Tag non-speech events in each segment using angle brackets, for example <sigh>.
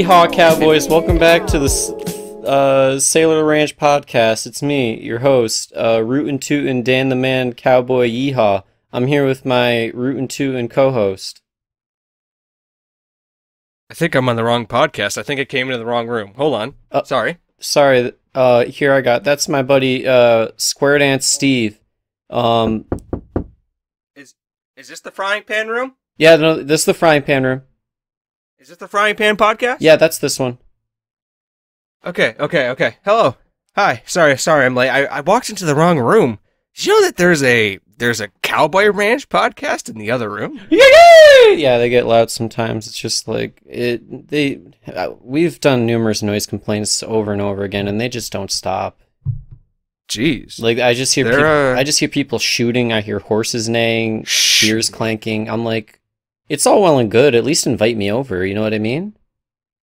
Yeehaw, Cowboys! Welcome back to the uh, Sailor Ranch podcast. It's me, your host, uh, Rootin' Tootin' Dan the Man Cowboy Yeehaw. I'm here with my Rootin' Tootin' co-host. I think I'm on the wrong podcast. I think I came into the wrong room. Hold on. Uh, Sorry. Sorry, uh, here I got. That's my buddy, uh, Square Dance Steve. Um, Is is this the frying pan room? yeah, no, this is the frying pan room. Is this the frying pan podcast? Yeah, that's this one. Okay, okay, okay. Hello. Hi. Sorry, sorry, I'm late. I, I walked into the wrong room. Did you know that there's a there's a Cowboy Ranch podcast in the other room? <laughs> Yeah, they get loud sometimes. It's just like it. They uh, we've done numerous noise complaints over and over again, and they just don't stop. Jeez. Like I just hear, They're, uh, I just hear people shooting. I hear horses neighing, Shh. beers clanking. I'm like, it's all well and good. At least invite me over. You know what I mean?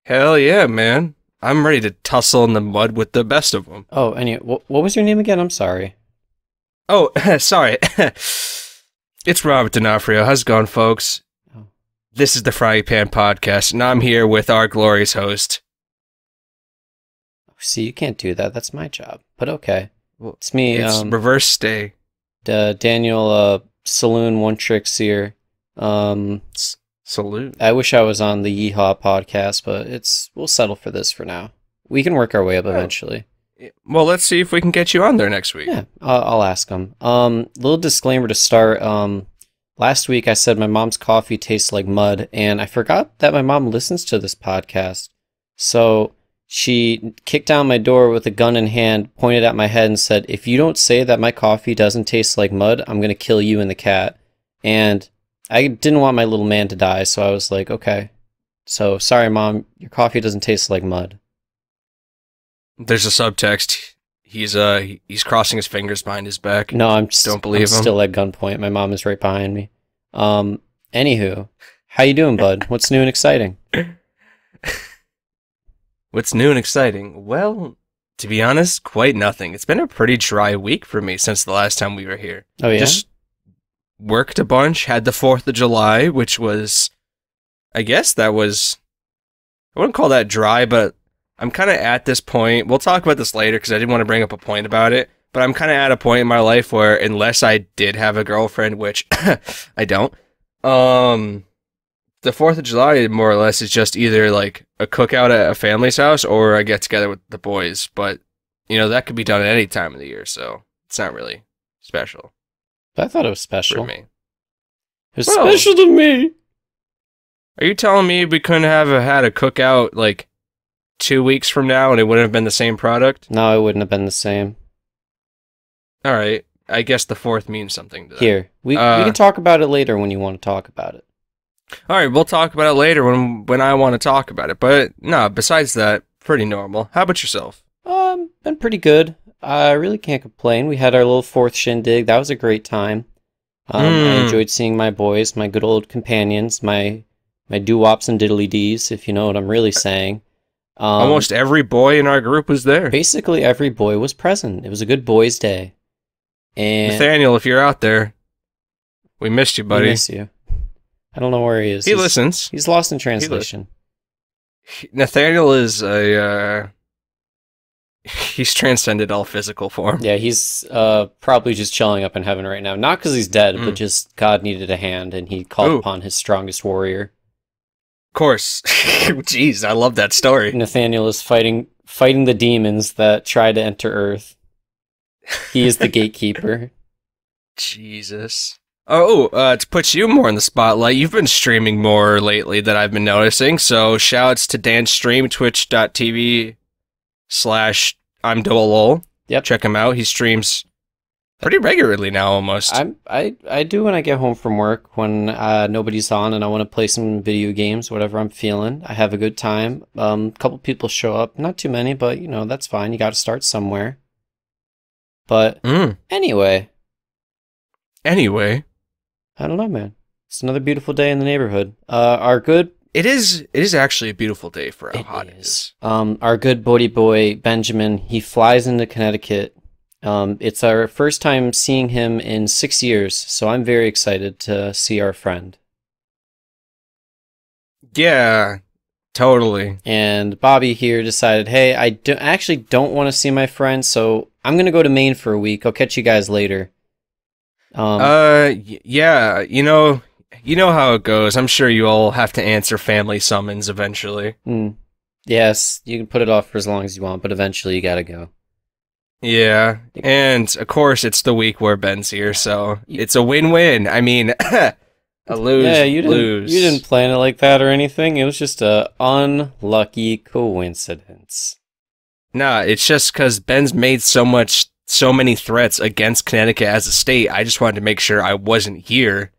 Hell yeah, man. I'm ready to tussle in the mud with the best of them. Oh, anyway, wh- what was your name again? I'm sorry. Oh, <laughs> sorry. <laughs> it's Robert D'Onofrio. How's it going, folks? Oh. This is the Frying Pan Podcast, and I'm here with our glorious host. See, you can't do that. That's my job. But okay, Well, it's me, It's um, reverse stay. D- Daniel uh, Saloon One Trick Seer. Um, Salute. I wish I was on the Yeehaw podcast, but it's we'll settle for this for now. We can work our way up Oh. eventually. Well, let's see if we can get you on there next week. Yeah, I'll, I'll ask them. Um, little disclaimer to start. Um, last week I said my mom's coffee tastes like mud, and I forgot that my mom listens to this podcast. So she kicked down my door with a gun in hand, pointed at my head, and said, "If you don't say that my coffee doesn't taste like mud, I'm gonna kill you and the cat." And I didn't want my little man to die, so I was like, "Okay." So sorry, mom. Your coffee doesn't taste like mud. There's a subtext. He's uh he's crossing his fingers behind his back. No, I'm just, Don't believe I'm him. still at gunpoint. My mom is right behind me. Um, anywho, how you doing, bud? What's new and exciting? <laughs> What's new and exciting? Well, to be honest, quite nothing. It's been a pretty dry week for me since the last time we were here. Oh yeah, Just worked a bunch, had the 4th of July, which was I guess that was I wouldn't call that dry, but I'm kind of at this point. We'll talk about this later because I didn't want to bring up a point about it. But I'm kind of at a point in my life where, unless I did have a girlfriend, which <laughs> I don't, um, the Fourth of July more or less is just either like a cookout at a family's house or a get together with the boys. But you know that could be done at any time of the year, so it's not really special I thought it was special. for me. It was Well- special to me. Are you telling me we couldn't have had a cookout like two weeks from now and it wouldn't have been the same product? No, it wouldn't have been the same. All right, I guess the fourth means something to that. Here, we we Uh, can talk about it later when you want to talk about it. All right, we'll talk about it later when when I want to talk about it. But no, besides that, pretty normal. How about yourself? Um, been pretty good. I really can't complain. We had our little fourth shindig. That was a great time. Um, I Mm. enjoyed seeing my boys, my good old companions, my my doo wops and diddly dees, if you know what I'm really saying. Um, Almost every boy in our group was there. basically every boy was present. It was a good boys' day. And Nathaniel, if you're out there, we missed you, we buddy. miss you. I don't know where he is. He He's- listens. He's lost in translation. Nathaniel is a. Uh, <laughs> he's transcended all physical form. Yeah, he's uh, probably just chilling up in heaven right now. Not because he's dead, but Mm. just God needed a hand, and he called Ooh. upon his strongest warrior. Of course. <laughs> Jeez, I love that story. Nathaniel is fighting fighting the demons that try to enter Earth. He is the <laughs> gatekeeper. Jesus. Oh, uh, to put you more in the spotlight, you've been streaming more lately that I've been noticing. So shouts to Dan's stream, twitch.tv slash I'm Dolol. Yep. Check him out. He streams pretty regularly now almost. I'm I I do when I get home from work when uh, nobody's on and I want to play some video games, whatever I'm feeling. I have a good time. Um, a couple people show up, not too many, but you know that's fine. You got to start somewhere. But Mm. anyway, Anyway, I don't know, man. It's another beautiful day in the neighborhood. Uh, our good it is it is actually a beautiful day for how It hot it is. is. Um, our good buddy boy Benjamin, he flies into Connecticut. Um, it's our first time seeing him in six years, so I'm very excited to see our friend. Yeah. Totally. And Bobby here decided, hey, I do- actually don't want to see my friend, so I'm gonna go to Maine for a week. I'll catch you guys later. Um, uh, yeah. You know, you know how it goes. I'm sure you all have to answer family summons eventually. hmm. yes, you can put it off for as long as you want, but eventually you gotta go. Yeah, and of course it's the week where Ben's here, so it's a win-win. I mean, <laughs> a lose yeah, you didn't lose. you didn't plan it like that or anything. It was just a unlucky coincidence. Nah, it's just because Ben's made so much, so many threats against Connecticut as a state. I just wanted to make sure I wasn't here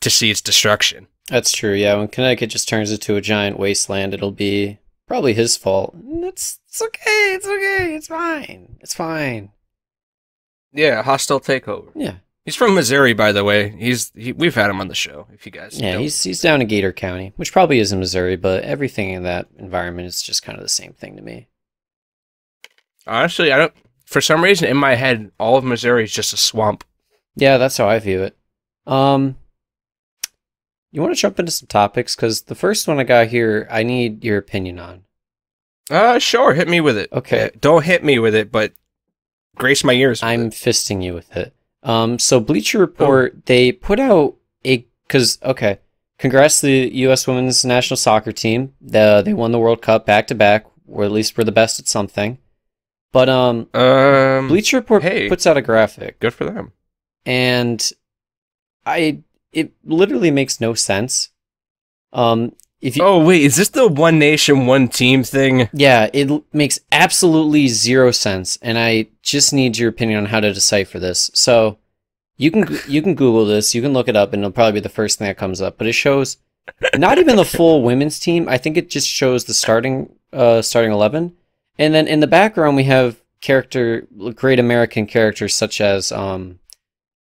to see its destruction. That's true. Yeah, when Connecticut just turns into a giant wasteland, it'll be probably his fault. It's it's okay. It's okay. It's fine. It's fine. Yeah, hostile takeover. Yeah. He's from Missouri, by the way. He's he, we've had him on the show. If you guys, Yeah, don't- he's he's down in Gator County, which probably is in Missouri, but everything in that environment is just kind of the same thing to me. honestly, I don't. For some reason, in my head, all of Missouri is just a swamp. Yeah, that's how I view it. Um, you want to jump into some topics because the first one I got here, I need your opinion on. Uh, sure, hit me with it. Okay. Uh, don't hit me with it, but grace my ears. I'm it. fisting you with it. Um, so Bleacher Report, they put out a because okay, congrats to the U.S. Women's National Soccer Team. The, they won the World Cup back to back, or at least we're the best at something. But um, um Bleacher Report hey. puts out a graphic, good for them. and I it literally makes no sense. Um, if you Oh wait, is this the one nation, one team thing? Yeah, it l- makes absolutely zero sense, and I just need your opinion on how to decipher this. So, you can you can Google this, you can look it up, and it'll probably be the first thing that comes up. But it shows not even the full women's team. I think it just shows the starting uh starting eleven, and then in the background we have character great American characters such as um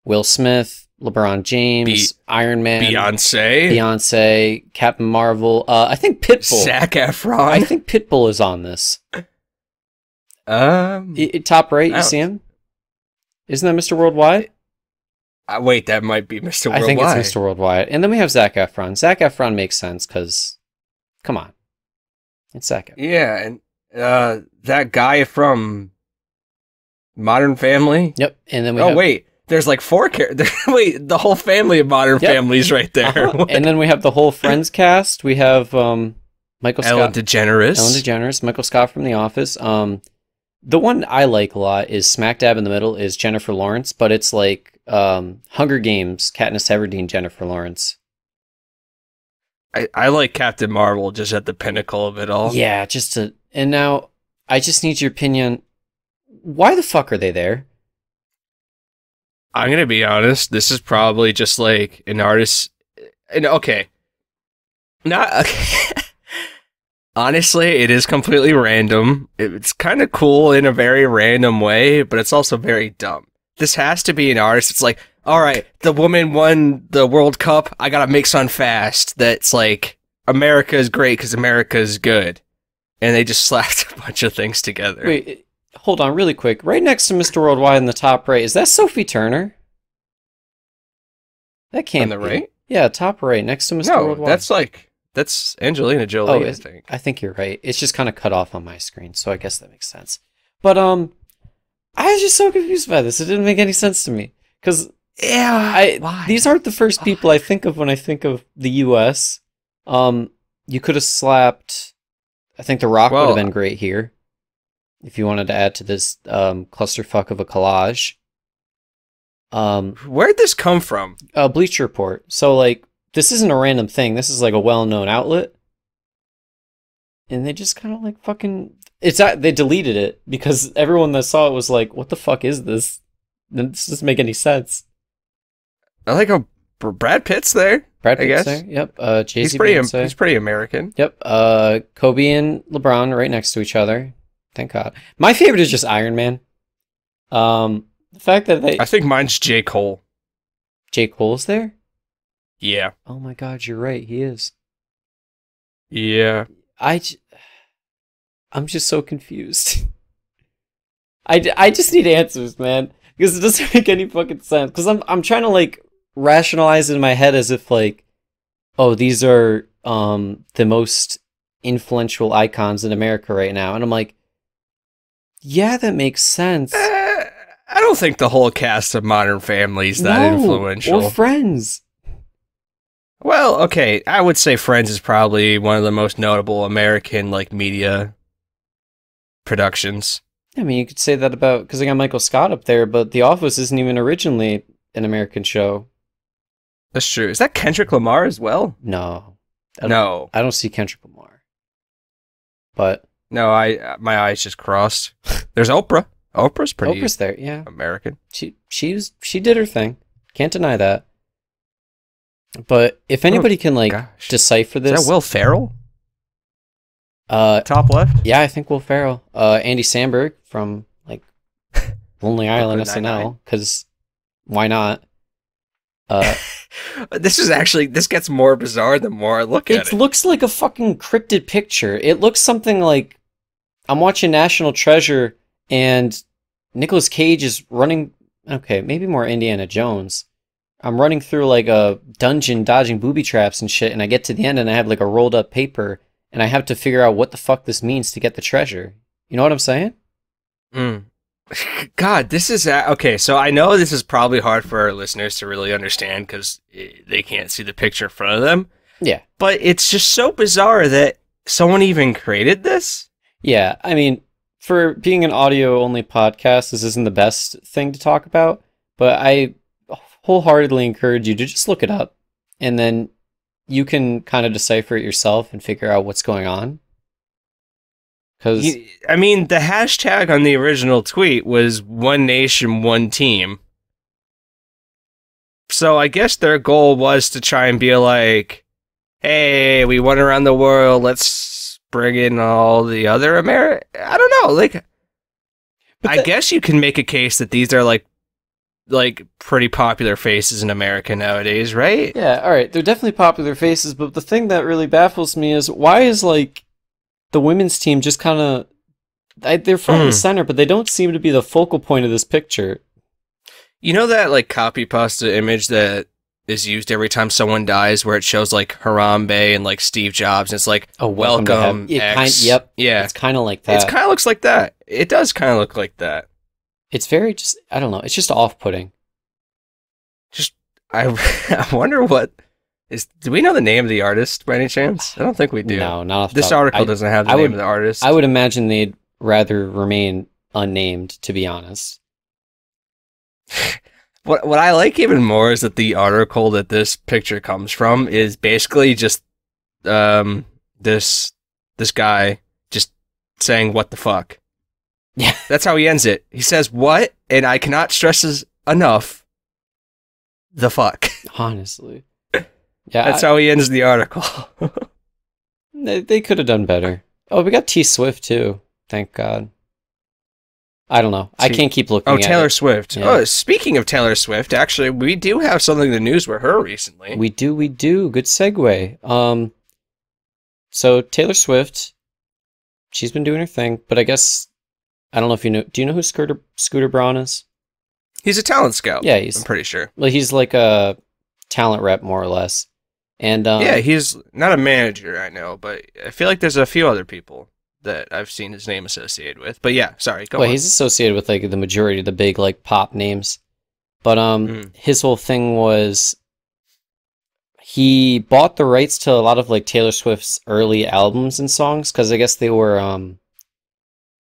Will Smith, LeBron James, Iron Man, Beyonce, Beyonce, Captain Marvel. Uh, I think Pitbull. Zac Efron. I think Pitbull is on this. um, I- top right, you see him? Isn't that Mr. Worldwide? uh, wait, that might be Mr. Worldwide. I think it's Mr. Worldwide. And then we have Zac Efron. Zac Efron makes sense because, come on, it's Zac. Efron. Yeah, and uh, that guy from Modern Family. Yep. And then we oh have, wait, there's like four characters. <laughs> wait, the whole family of Modern Yep. Families right there. Uh-huh. <laughs> and then we have the whole Friends cast. We have um, Michael Ellen Scott, DeGeneres. Ellen DeGeneres, Michael Scott from The Office. Um, the one I like a lot is smack dab in the middle is Jennifer Lawrence, but it's like um, Hunger Games, Katniss Everdeen, Jennifer Lawrence. I, I like Captain Marvel just at the pinnacle of it all. Yeah, just to and now I just need your opinion. Why the fuck are they there? I'm gonna be honest. This is probably just like an artist. And okay, not. <laughs> Honestly, it is completely random. It's kind of cool in a very random way, but it's also very dumb. This has to be an artist. It's like, all right, the woman won the World Cup. I gotta make something fast that's like America is great because America is good, and they just <laughs> slapped a bunch of things together. Wait, hold on, really quick. Right next to Mr. Worldwide in the top right, is that Sophie Turner? That can't On the be. right? Yeah, top right next to Mr. no, Worldwide. that's like that's Angelina Jolie. Oh, I think. I think you're right. It's just kind of cut off on my screen, so I guess that makes sense. But um, I was just so confused by this. It didn't make any sense to me because Yeah, I these aren't the first people I think of when I think of the U.S. Um, you could have slapped. I think The Rock would have been great here, if you wanted to add to this um clusterfuck of a collage. Um, Where'd this come from? uh, Bleacher Report. So like, this isn't a random thing. This is like a well-known outlet, and they just kind of like fucking. It's not, they deleted it because everyone that saw it was like, "What the fuck is this? This doesn't make any sense." I like how Brad Pitt's there. Brad I Pitt's guess. there. Yep. Uh, Jay He's pretty. He's pretty American. Yep. Uh, Kobe and LeBron right next to each other. Thank God. My favorite is just Iron Man. Um, the fact that they I think mine's J Cole. J Cole's there. Yeah. Oh my God, you're right. He is. Yeah. I, j- I'm just so confused. <laughs> I, I just need answers, man, because it doesn't <laughs> make any fucking sense. Because I'm I'm trying to like rationalize it in my head as if like, oh, these are um the most influential icons in America right now. And I'm like, yeah, that makes sense. Eh, I don't think the whole cast of Modern Family is that No, influential. Or friends. well, okay, I would say Friends is probably one of the most notable American like media productions. I mean, you could say that about because I got Michael Scott up there, but The Office isn't even originally an American show. That's true. Is that Kendrick Lamar as well? No, I No, I don't see Kendrick Lamar. But no, I my eyes just crossed. There's Oprah. Oprah's pretty Oprah's there, yeah. American. She she was she did her thing. Can't deny that. But if anybody can like Gosh, decipher is this, that Will Ferrell? uh, Top left. yeah, I think Will Ferrell, uh, Andy Samberg from like <laughs> Lonely Island SNL, because why not? Uh, <laughs> This is actually this gets more bizarre the more I look at it it. looks like a fucking cryptid picture. It looks something like I'm watching National Treasure and Nicolas Cage is running. Okay, maybe more Indiana Jones. I'm running through like a dungeon, dodging booby traps and shit, and I get to the end and I have like a rolled up paper, and I have to figure out what the fuck this means to get the treasure. You know what I'm saying? Mm. <laughs> God, this is a- okay. So I know this is probably hard for our listeners to really understand because they can't see the picture in front of them. Yeah. But it's just so bizarre that someone even created this. Yeah, I mean, for being an audio only podcast, this isn't the best thing to talk about, but I wholeheartedly encourage you to just look it up and then you can kind of decipher it yourself and figure out what's going on. Because, I mean, the hashtag on the original tweet was "One Nation, One Team." So I guess their goal was to try and be like, "Hey, we went around the world. Let's bring in all the other Ameri I don't know. Like, I the- guess you can make a case that these are like, like pretty popular faces in America nowadays, right? yeah, all right, they're definitely popular faces, but the thing that really baffles me is why is like the women's team just kind of. They're front and Hmm. center, but they don't seem to be the focal point of this picture. You know that like copy pasta image that is used every time someone dies, where it shows like Harambe and like Steve Jobs, and it's like Oh, welcome welcome. X. kind- yep. Yeah. It's kind of like that. It kind of looks like that. It does kind of look like that. it's very just I don't know. It's just off-putting. Just I, <laughs> I wonder what is. Do we know the name of the artist by any chance? I don't think we do. No, not off This top. article I, doesn't have the I name would- of the artist. I would imagine they'd rather remain unnamed, to be honest. <laughs> What what I like even more is that the article that this picture comes from is basically just um this this guy just saying what the fuck. Yeah. <laughs> That's how he ends it. He says what and I cannot stress this enough the fuck. <laughs> Honestly, yeah, That's I- how he ends the article. <laughs> they, they could have done better. Oh, we got T Swift too. Thank God. I don't know. I can't keep looking. oh, Taylor it. Swift. Yeah. Oh, speaking of Taylor Swift, actually, we do have something in the news with her recently. We do, we do. Good segue. Um, so Taylor Swift, she's been doing her thing, but I guess I don't know if you know. Do you know who Scooter Scooter Braun is? He's a talent scout. Yeah, he's I'm pretty sure. well, he's like a talent rep more or less. And um, yeah, he's not a manager, I know, but I feel like there's a few other people that I've seen his name associated with. But yeah, sorry, go well, on. he's associated with like the majority of the big like pop names. But um, Mm. his whole thing was he bought the rights to a lot of like Taylor Swift's early albums and songs because I guess they were um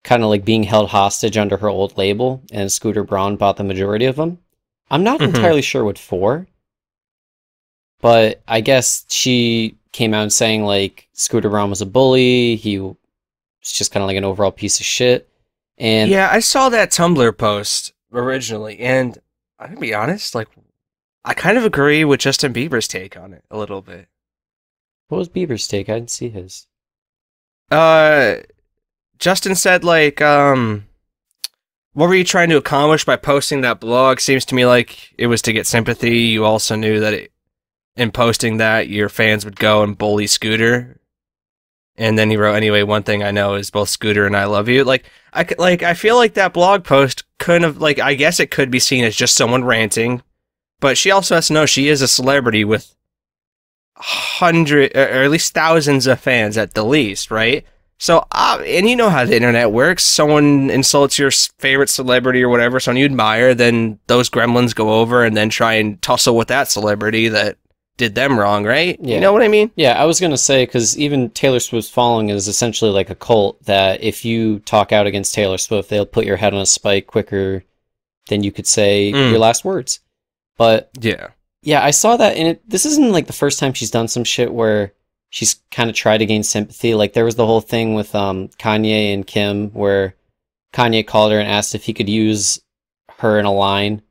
kind of like being held hostage under her old label, and Scooter Braun bought the majority of them. I'm not Mhm. entirely sure what for, but I guess she came out saying like Scooter Braun was a bully. He was just kind of like an overall piece of shit. And yeah, I saw that Tumblr post originally, and I'm gonna be honest, like I kind of agree with Justin Bieber's take on it a little bit. what was Bieber's take? I didn't see his. Uh, Justin said like, um, what were you trying to accomplish by posting that blog? Seems to me like it was to get sympathy. You also knew that it, in posting that, your fans would go and bully Scooter. And then he wrote, anyway, one thing I know is both Scooter and I love you. Like, I c- like, I feel like that blog post couldn't have, like, I guess it could be seen as just someone ranting, but she also has to know she is a celebrity with hundred or at least thousands of fans at the least, right? So, uh, and you know how the internet works. Someone insults your favorite celebrity or whatever, someone you admire, then those gremlins go over and then try and tussle with that celebrity that did them wrong, right? Yeah. You know what I mean? Yeah, I was gonna say because even Taylor Swift's following is essentially like a cult. That if you talk out against Taylor Swift, they'll put your head on a spike quicker than you could say Mm. your last words. But Yeah. yeah, I saw that, and it, this isn't like the first time she's done some shit where she's kind of tried to gain sympathy. Like there was the whole thing with um Kanye and Kim where Kanye called her and asked if he could use her in a line.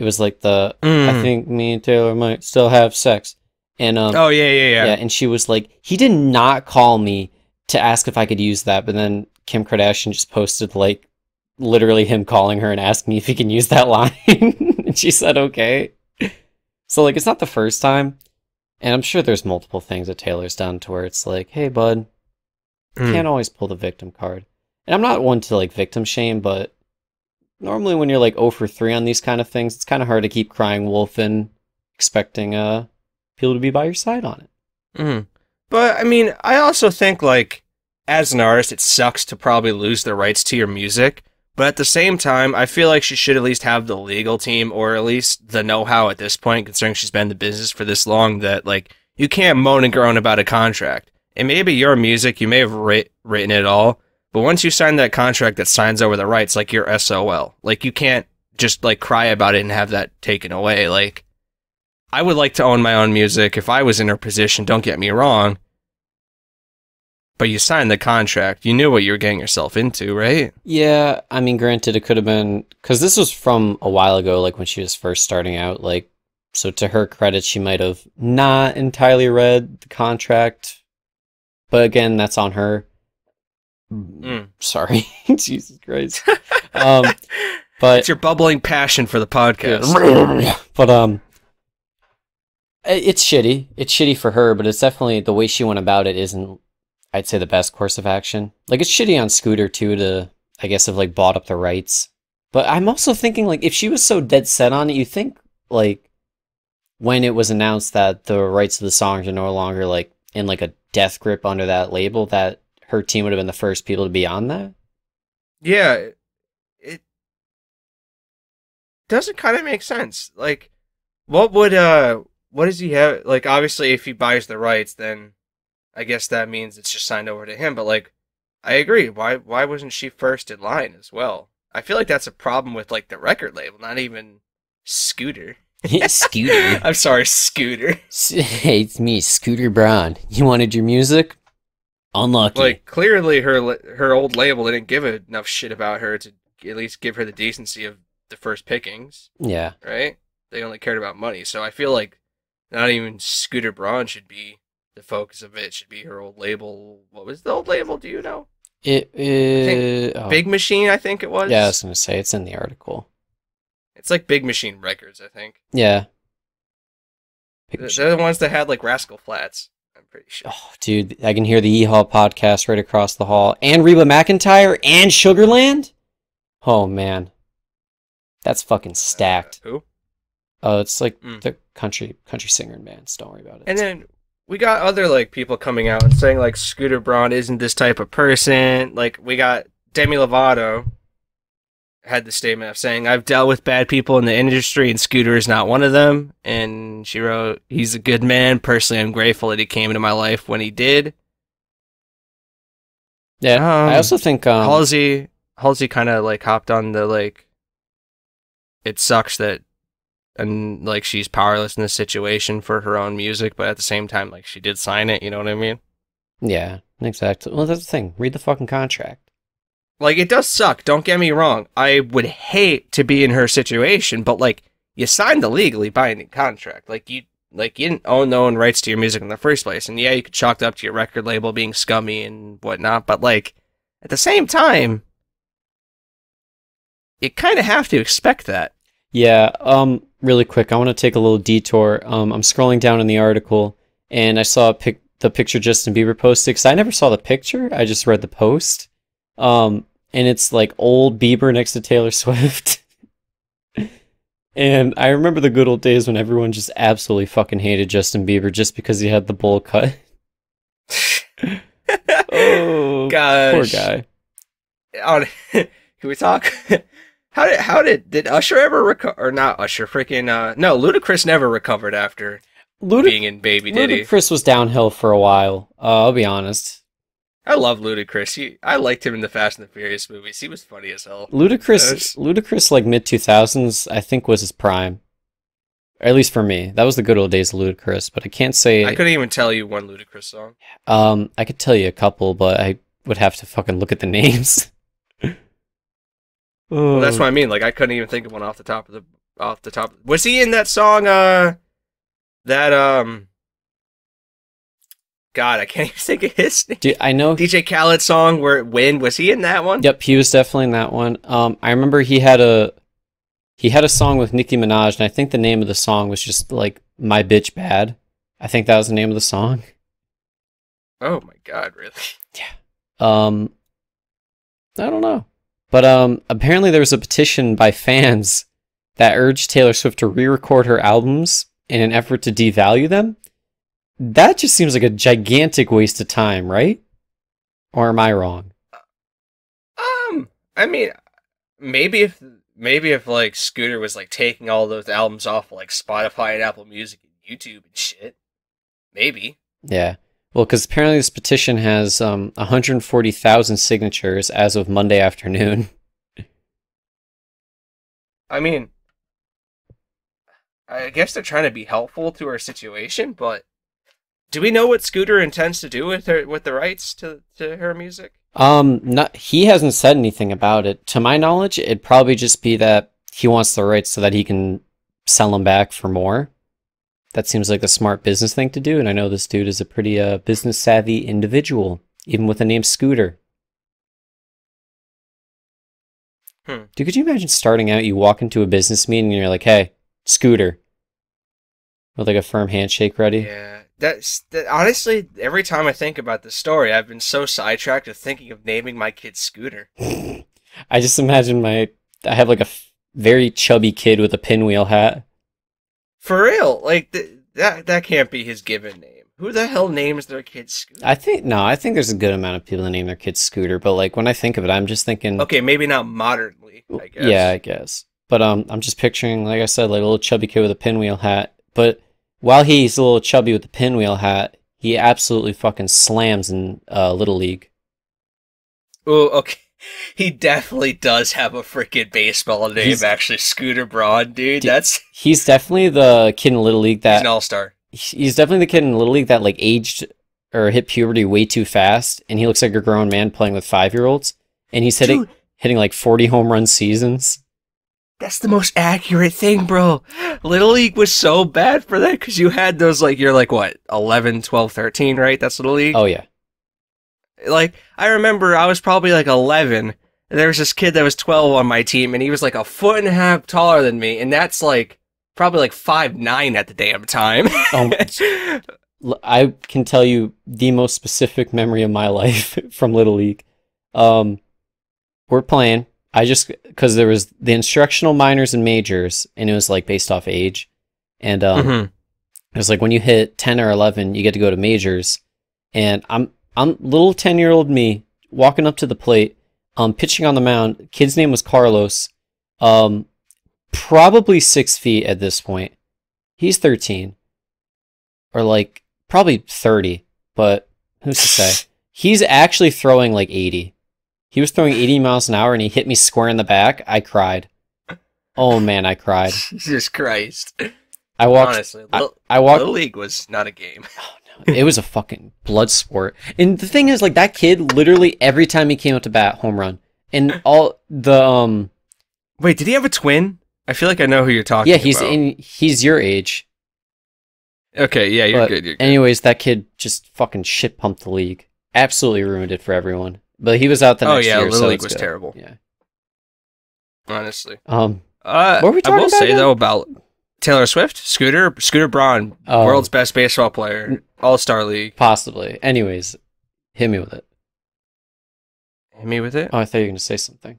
It was like the I Mm. think me and Taylor might still have sex, and um Oh yeah, yeah, yeah. yeah, and she was like, he did not call me to ask if I could use that, but then Kim Kardashian just posted like literally him calling her and asking me if he can use that <laughs> line, and she said okay. So like, it's not the first time, and I'm sure there's multiple things that Taylor's done to where it's like, hey bud, Mm. can't always pull the victim card, and I'm not one to like victim shame, but normally when you're like 0 for 3 on these kind of things, it's kind of hard to keep crying wolf and expecting uh people to be by your side on it. Mhm. But I mean, I also think like as an artist, it sucks to probably lose the rights to your music. But at the same time, I feel like she should at least have the legal team or at least the know-how at this point, considering she's been in the business for this long. That like you can't moan and groan about a contract. It may be your music, you may have writ- written it all, but once you sign that contract that signs over the rights, like your SOL, like you can't just like cry about it and have that taken away. Like I would like to own my own music if I was in her position, don't get me wrong. But you signed the contract. You knew what you were getting yourself into, right? Yeah, I mean, granted, it could have been because this was from a while ago, like when she was first starting out. Like, so to her credit, she might have not entirely read the contract, but again, that's on her. Mm. Sorry, <laughs> Jesus Christ. Um, <laughs> but It's your bubbling passion for the podcast. <laughs> but um, it's shitty. It's shitty for her, but it's definitely the way she went about it isn't. I'd say the best course of action. Like it's shitty on Scooter too to I guess have like bought up the rights. But I'm also thinking like if she was so dead set on it, you think like when it was announced that the rights of the songs are no longer like in like a death grip under that label, that her team would have been the first people to be on that. Yeah, it doesn't kind of make sense. Like, what would uh, what does he have? Like, obviously, if he buys the rights, then I guess that means it's just signed over to him. But like, I agree. Why why wasn't she first in line as well? I feel like that's a problem with like the record label, not even Scooter. <laughs> Scooter. <laughs> I'm sorry, Scooter. <laughs> hey, it's me, Scooter Braun. You wanted your music? Unlucky. Like, clearly, her her old label didn't give enough shit about her to at least give her the decency of the first pickings. yeah. right? They only cared about money. So I feel like not even Scooter Braun should be the focus of it. It should be her old label. What was the old label? Do you know? It is oh, Big Machine, I think it was. Yeah, I was gonna say it's in the article. It's like Big Machine Records, I think. Yeah. Big They're machine. they're the ones that had like Rascal Flatts. Pretty sure. Oh, dude, I can hear the E Hall podcast right across the hall, and Reba McEntire and Sugarland. Oh man, that's fucking stacked. Uh, who? Oh, it's like Mm. the country country singer and bands. Don't worry about it. And then we got other like people coming out and saying like Scooter Braun isn't this type of person. Like we got Demi Lovato had the statement of saying I've dealt with bad people in the industry and Scooter is not one of them. And she wrote, "He's a good man. Personally, I'm grateful that he came into my life when he did." yeah, I um, also think um, Halsey Halsey kind of like hopped on the like. It sucks that, and like she's powerless in this situation for her own music, but at the same time, like she did sign it. You know what I mean? yeah, exactly. Well, that's the thing. Read the fucking contract. Like it does suck. Don't get me wrong. I would hate to be in her situation, but like you signed the legally binding contract. Like you, like you didn't own no own rights to your music in the first place, and yeah, you could chalk it up to your record label being scummy and whatnot. But like at the same time, you kind of have to expect that. Yeah, um, really quick, I want to take a little detour. Um, I'm scrolling down in the article, and I saw a pic- the picture Justin Bieber posted because I never saw the picture. I just read the post. Um, and it's like old Bieber next to Taylor <laughs> Swift. And I remember the good old days when everyone just absolutely fucking hated Justin Bieber just because he had the bowl cut. <laughs> oh, Gosh. poor guy. On, <laughs> can we talk? How did how did did Usher ever recover? Or not Usher? Freaking uh, no, Ludacris never recovered after Ludic- being in Baby Diddy. Ludacris was downhill for a while. Uh, I'll be honest. I love Ludacris. He, I liked him in the Fast and the Furious movies. He was funny as hell. Ludacris, Yes. Ludacris, like mid two thousands, I think was his prime. Or at least for me, that was the good old days of Ludacris. But I can't say. I couldn't even tell you one Ludacris song. Um, I could tell you a couple, but I would have to fucking look at the <laughs> names. <laughs> Well, that's what I mean. Like I couldn't even think of one off the top of the off the top. Was he in that song? Uh, that um. God, I can't <laughs> even think of his name. Dude, I know. DJ Khaled song where "Win" was he in that one? Yep, he was definitely in that one. Um, I remember he had a he had a song with Nicki Minaj, and I think the name of the song was just like "My Bitch Bad." I think that was the name of the song. Oh my God, really? Yeah. Um, I don't know, but um, apparently there was a petition by fans that urged Taylor Swift to re-record her albums in an effort to devalue them. That just seems like a gigantic waste of time, right? Or am I wrong? Um, I mean, maybe if maybe if like Scooter was like taking all those albums off like Spotify and Apple Music and YouTube and shit, maybe. Yeah. Well, because apparently this petition has um 140,000 signatures as of Monday afternoon. <laughs> I mean, I guess they're trying to be helpful to our situation, but do we know what Scooter intends to do with her with the rights to to her music? Um, not he hasn't said anything about it. To my knowledge, it'd probably just be that he wants the rights so that he can sell them back for more. That seems like a smart business thing to do, and I know this dude is a pretty uh business savvy individual, even with the name Scooter. Hmm. Dude, could you imagine starting out? You walk into a business meeting and you're like, "Hey, Scooter," with like a firm handshake ready. Yeah, that's that, honestly. Every time I think about this story, I've been so sidetracked to thinking of naming my kid Scooter. <gasps> I just imagine my I have like a f- very chubby kid with a pinwheel hat. For real, like th- that that can't be his given name. Who the hell names their kid Scooter? I think no, I think there's a good amount of people that name their kids Scooter, but like when I think of it, I'm just thinking Okay, maybe not modernly. I guess. Yeah, I guess. But um I'm just picturing like I said like a little chubby kid with a pinwheel hat, but while he's a little chubby with the pinwheel hat, he absolutely fucking slams in uh little league. Oh, okay. <laughs> He definitely does have a freaking baseball name, He's- actually. Scooter Braun, dude. Dude, That's <laughs> He's definitely the kid in little league that he's an all star. he's definitely the kid in little league that like aged or hit puberty way too fast and he looks like a grown man playing with 5-year-olds and he's hitting Dude, hitting like 40 home run seasons. That's the most accurate thing, bro. Little League was so bad for that because you had those, like, you're like, what, 11, 12, 13, right? That's Little League? Oh yeah. like I remember I was probably like 11 and there was this kid that was 12 on my team and he was like a foot and a half taller than me and that's like probably like five nine at the damn time. Um, <laughs> L- I can tell you the most specific memory of my <laughs> life from Little League. Um, we're playing. I just because there was the instructional minors and majors, and it was like based off age, and um, Mhm. it was like when you hit ten or eleven, you get to go to majors, and I'm I'm little ten year old me walking up to the plate, um, pitching on the mound. Kid's name was Carlos, um, probably six feet at this point. He's thirteen or like probably 30, but who's to say? <laughs> He's actually throwing like 80. He was throwing 80 miles an hour and he hit me square in the back. I cried. Oh man, I cried. <laughs> Jesus Christ. I walked Honestly, I, Little, I walked Little League was not a game. it was a fucking blood sport. And the thing is like that kid literally every time he came up to bat home run. And all the um Wait, did he have a twin? I feel like I know who you're talking yeah, he's about. in he's your age. Okay, yeah, you're But good. You're good. Anyways, that kid just fucking shit pumped the league. Absolutely ruined it for everyone. But he was out the Oh, next yeah, year. Oh yeah, Little so League was good. terrible. Yeah. honestly. Um. Uh, What were we talking I will about say again? though about Taylor Swift, Scooter, Scooter Braun, Oh. world's best baseball player, All Star League. Possibly. Anyways, hit me with it. Hit me with it. Oh, I thought you were gonna say something.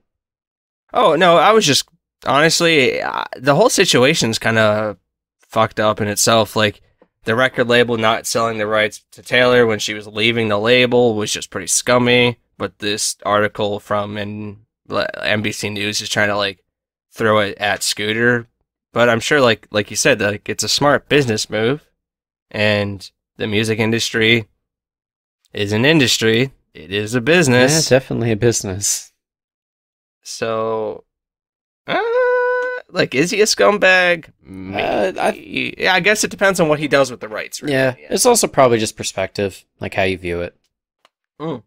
Oh no, I was just honestly, uh, the whole situation's kind of fucked up in itself. Like the record label not selling the rights to Taylor when she was leaving the label was just pretty scummy. But this article from in NBC News is trying to like throw it at Scooter. But I'm sure, like like you said, like it's a smart business move, and the music industry is an industry. It is a business. Yeah, definitely a business. So, uh, like, is he a scumbag? Uh, I- yeah, I guess it depends on what he does with the rights. really. Yeah, it's also probably just perspective, like how you view it. Mm.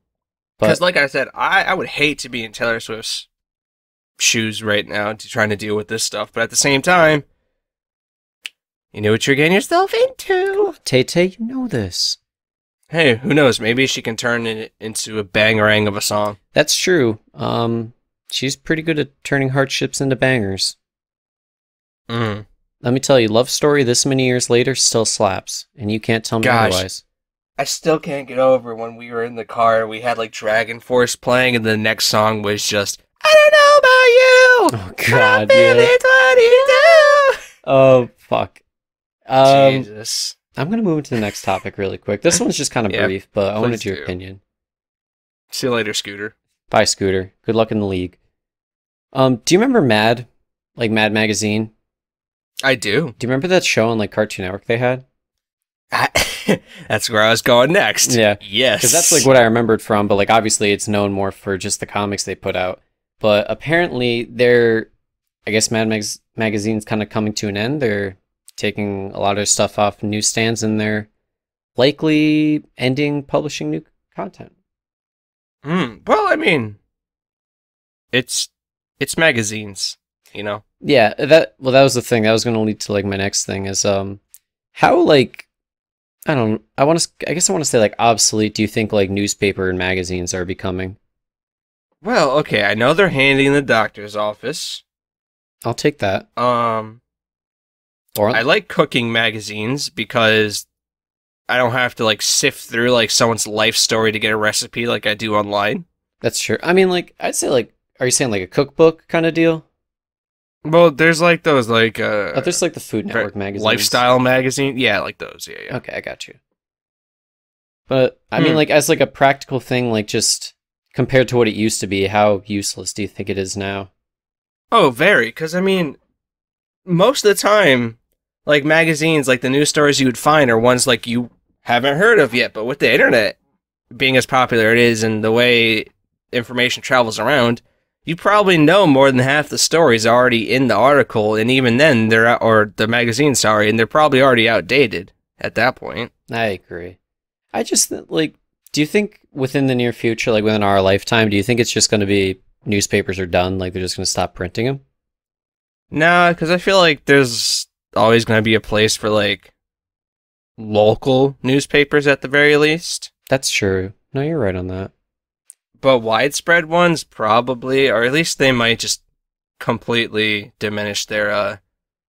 Because, like I said, I, I would hate to be in Taylor Swift's shoes right now to trying to deal with this stuff. But at the same time, you know what you're getting yourself into. Tay Tay, you know this. Hey, who knows? Maybe she can turn it into a bangerang of a song. That's true. Um, she's pretty good at turning hardships into bangers. Mm. Let me tell you, Love Story this many years later still slaps, and you can't tell me Gosh. otherwise. I still can't get over when we were in the car we had like Dragon Force playing, and the next song was just I don't know about you. Oh God, yeah. feelings, what do Oh fuck. Um, Jesus. I'm gonna move into the next topic really quick. This one's just kind of <laughs> Yeah, brief, but I wanted your do. opinion. See you later, Scooter. Bye, Scooter. Good luck in the league. Um, do you remember Mad, like Mad Magazine? I do. Do you remember that show on like Cartoon Network they had? <laughs> <laughs> that's where I was going next. Yeah. Yes. Because that's like what I remembered from, but like obviously it's known more for just the comics they put out. But apparently they're, I guess Mad Mag's magazine's kind of coming to an end. They're taking a lot of stuff off newsstands and they're likely ending publishing new content. Mm, well, I mean, it's it's magazines, you know. Yeah, that well that was the thing. That was going to lead to like my next thing is um how like I don't I want to I guess I want to say like obsolete do you think like newspaper and magazines are becoming? Well, okay, I know they're handy in the doctor's office. I'll take that. Um, Or I like cooking magazines because I don't have to like sift through like someone's life story to get a recipe like I do online. That's true. I mean, like, I'd say, like, are you saying like a cookbook kind of deal? Well, there's like those like uh Oh, there's like the Food Network magazine. lifestyle magazine. Yeah, like those. Yeah, yeah. Okay, I got you. But I mean, Hmm. like, as like a practical thing, like just compared to what it used to be, how useless do you think it is now? Oh, very. Because I mean, most of the time, like magazines, like the news stories you would find are ones like you haven't heard of yet. But with the internet being as popular it is, and the way information travels around, you probably know more than half the stories already in the article, and even then, they're out, or the magazine, sorry, and they're probably already outdated at that point. I agree. I just like, do you think within the near future, like within our lifetime, do you think it's just going to be newspapers are done? Like they're just going to stop printing them? Nah, because I feel like there's always going to be a place for like local newspapers at the very least. That's true. No, you're right on that. But widespread ones probably, or at least they might just completely diminish their uh,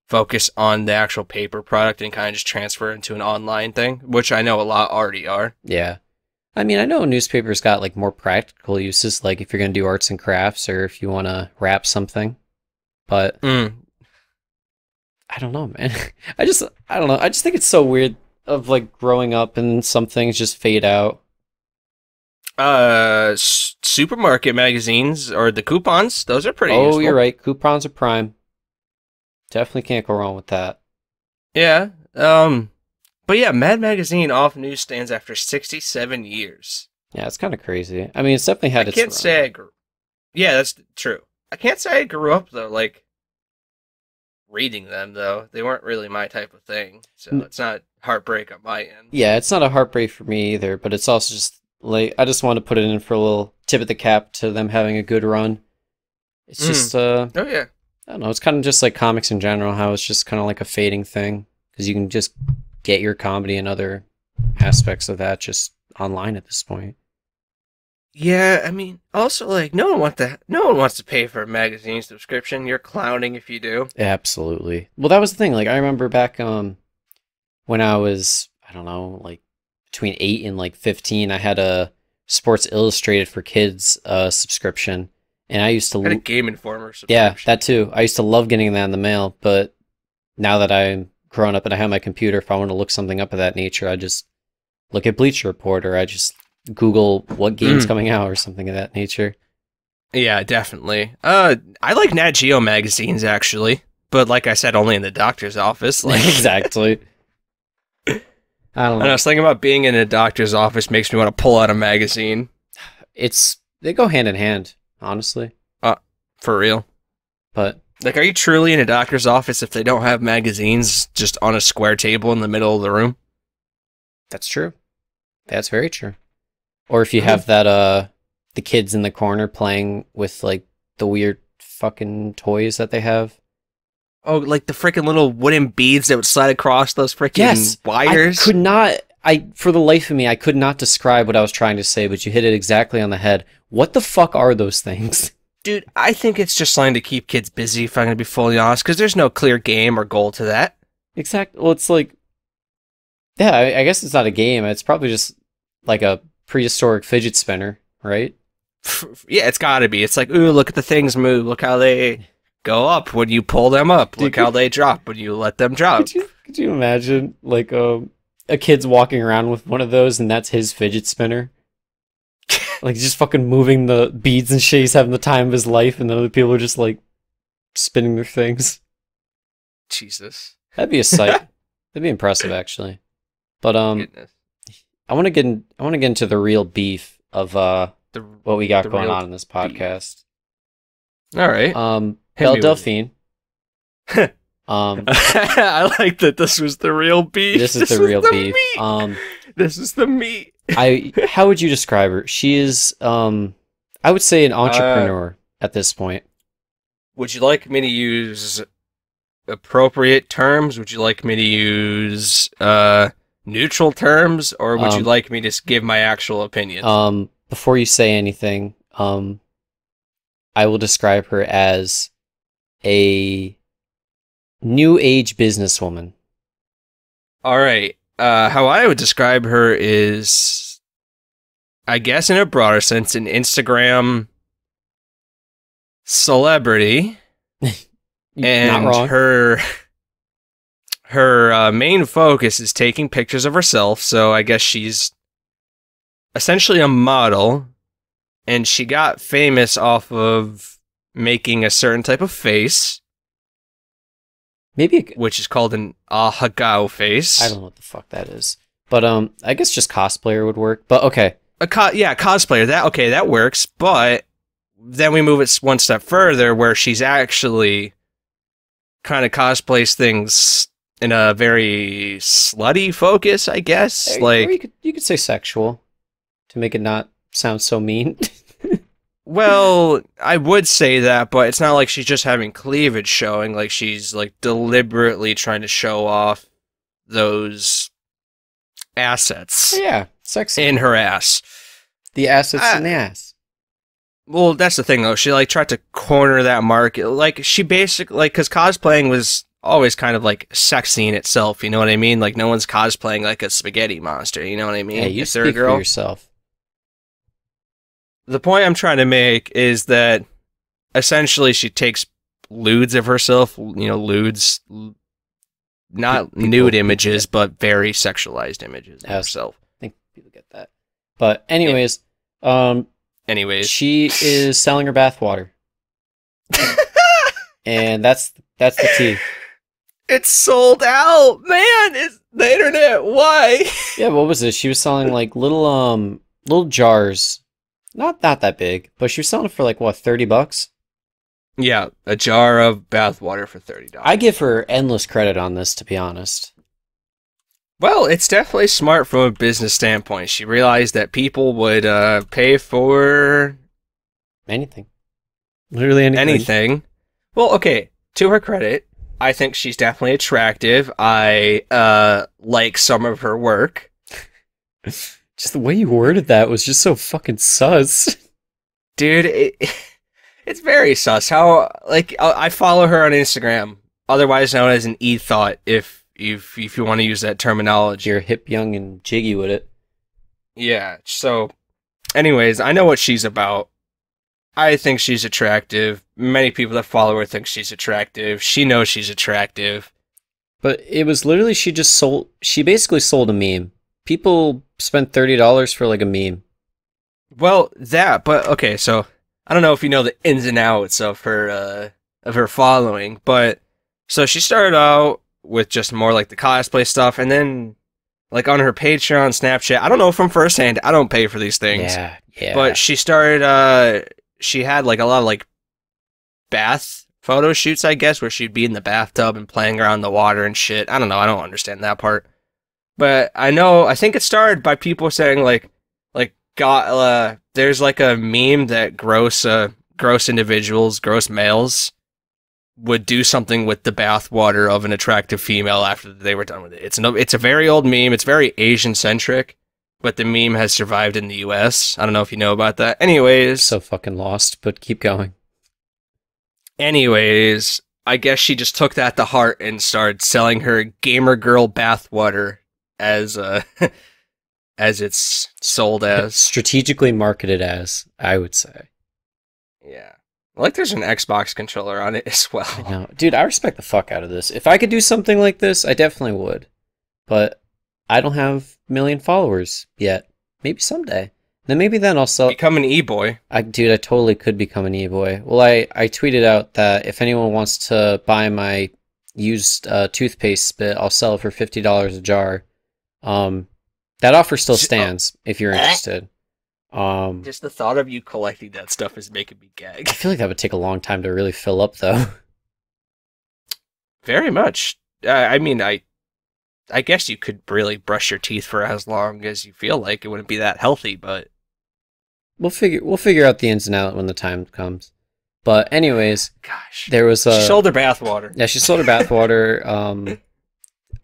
focus on the actual paper product and kind of just transfer into an online thing, which I know a lot already are. Yeah. I mean, I know newspapers got like more practical uses, like if you're going to do arts and crafts or if you want to wrap something. But Mm. I don't know, man. <laughs> I just, I don't know. I just think it's so weird of like growing up and some things just fade out. Uh, supermarket magazines or the coupons, those are pretty. oh, useful. you're right. Coupons are prime. Definitely can't go wrong with that. Yeah. Um, but yeah, Mad Magazine off newsstands after 67 years. Yeah, it's kind of crazy. I mean, it's definitely had I its can't run. say I grew. Yeah, that's true. I can't say I grew up though, like reading them though. They weren't really my type of thing, so it's not heartbreak on my end. Yeah, it's not a heartbreak for me either, but it's also just like I just want to put it in for a little tip of the cap to them having a good run. It's Mm. just uh Oh yeah, I don't know, it's kind of just like comics in general, how it's just kind of like a fading thing because you can just get your comedy and other aspects of that just online at this point. yeah. I mean, also like no one wants to. No one wants to pay for a magazine subscription. You're clowning if you do. Absolutely. Well, that was the thing. Like I remember back um when I was I don't know, like between 8 and like 15, I had a Sports Illustrated for Kids uh subscription and I used to. I had a Game Informer yeah, that too. I used to love getting that in the mail, but now that I'm grown up and I have my computer, if I want to look something up of that nature, I just look at Bleacher Report or I just Google what <clears throat> game's coming out or something of that nature. Yeah, definitely. Uh, I like Nat Geo magazines actually, but like I said, only in the doctor's office. Like, <laughs> exactly. I don't and know. I was thinking about being in a doctor's office makes me want to pull out a magazine It's they go hand in hand, honestly. Uh, for real. But Like, are you truly in a doctor's office if they don't have magazines just on a square table in the middle of the room? that's true. That's very true. Or if you have that uh the kids in the corner playing with like the weird fucking toys that they have. Oh, like the freaking little wooden beads that would slide across those freaking Yes, wires. I could not I for the life of me I could not describe what I was trying to say, but you hit it exactly on the head. What the fuck are those things? <laughs> Dude, I think it's just something to keep kids busy, if I'm going to be fully honest, because there's no clear game or goal to that. Exactly. Well, it's like, yeah, I, I guess it's not a game. It's probably just like a prehistoric fidget spinner, right? yeah, it's got to be. It's like, ooh, look at the things move. Look how they go up when you pull them up. Dude, Look how they drop when you let them drop. Could you could you imagine like um, a kid's walking around with one of those, and that's his fidget spinner? <laughs> like just fucking moving the beads and shit. He's having the time of his life, and the other people are just like spinning their things. Jesus. That'd be a sight. <laughs> That'd be impressive, actually. But um, Goodness. I want to get in, I want to get into the real beef of uh The, what we got going on in this podcast. all right. Um, Belle Delphine. <laughs> um, <laughs> I like that this was the real beef. this is the real beef. meat. Um, this is the meat. I how would you describe her? She is um, I would say an Uh, entrepreneur at this point. Would you like me to use appropriate terms? Would you like me to use uh, neutral terms, or would you Um, like me to give my actual opinion? Um, before you say anything, um, I will describe her as a new age businesswoman. All right. Uh, how I would describe her is, I guess, in a broader sense, an Instagram celebrity, <laughs> and her her uh, main focus is taking pictures of herself. So I guess she's essentially a model, and she got famous off of making a certain type of face, Maybe it- which is called an ahegao face. I don't know what the fuck that is, but um, I guess just cosplayer would work. But okay, a co- yeah cosplayer that okay that works but then we move it one step further where she's actually kind of cosplays things in a very slutty focus i guess Or like you could you could say sexual to make it not sound so mean. <laughs> well i would say that but it's not like she's just having cleavage showing like she's like deliberately trying to show off those assets yeah, sexy. in her ass the assets in the uh, ass. Well, that's the thing though. She like tried to corner that market. Like she basically like because cosplaying was always kind of like sexy in itself. You know what I mean? Like no one's cosplaying like a spaghetti monster. You know what I mean? Hey, you if they're a speak for yourself. The point I'm trying to make is that essentially she takes lewds of herself. You know, lewds, not People- nude images, but very sexualized images of Yes. herself. I think people get that. But anyways, um, Anyways, she is selling her bathwater, <laughs> and that's that's the tea. it's sold out, man. It's the internet. Why? Yeah, what was it? She was selling like little um little jars, not not that big, but she was selling it for like what thirty bucks. Yeah, a jar of bathwater for thirty dollars. I give her endless credit on this, to be honest. Well, it's definitely smart from a business standpoint. She realized that people would uh, pay for Anything, literally anything. anything. Well, okay. To her credit, I think she's definitely attractive. I uh, like some of her work. <laughs> Just the way you worded that was just so fucking sus. <laughs> dude it, <laughs> it's very sus how like I I follow her on instagram otherwise known as an e-thot if if if you want to use that terminology You're hip, young, and jiggy with it. yeah so anyways i know what she's about I think she's attractive. Many people that follow her think she's attractive. She knows she's attractive. But it was literally she just sold. She basically sold a meme. People spent thirty dollars for like a meme. Well, that, but okay, so I don't know if you know the ins and outs of her uh of her following, but so she started out with just more like the cosplay stuff and then like on her Patreon, Snapchat. I don't know from firsthand. I don't pay for these things. Yeah, yeah. But she started uh she had like a lot of like bath photo shoots, I guess, where she'd be in the bathtub and playing around the water and shit. I don't know, I don't understand that part. But I know I think it started by people saying like like got uh there's like a meme that gross uh gross individuals, gross males would do something with the bath water of an attractive female after they were done with it. It's no it's a very old meme, it's very Asian centric but the meme has survived in the US. I don't know if you know about that. Anyways, so fucking lost, but keep going. anyways, I guess she just took that to heart and started selling her gamer girl bathwater as uh <laughs> as it's sold <laughs> as. Strategically marketed as, I would say. Yeah. Like there's an Xbox controller on it <laughs> as I well. know. Dude, I respect the fuck out of this. If I could do something like this, I definitely would. But I don't have a million followers yet. Maybe someday. Then maybe then I'll sell. Become an e-boy. I, dude, I totally could become an e-boy. Well, I, I tweeted out that if anyone wants to buy my used uh, toothpaste spit, I'll sell it for fifty dollars a jar. Um, that offer still oh. stands if you're interested. Um, Just the thought of you collecting that stuff is making me gag. I feel like that would take a long time to really fill up, though. <laughs> Very much. Uh, I mean, I I guess you could really brush your teeth for as long as you feel like. It wouldn't be that healthy, but we'll figure we'll figure out the ins and outs when the time comes. But anyways, gosh. there was a she sold her bathwater. yeah, she sold her bathwater. <laughs> Um,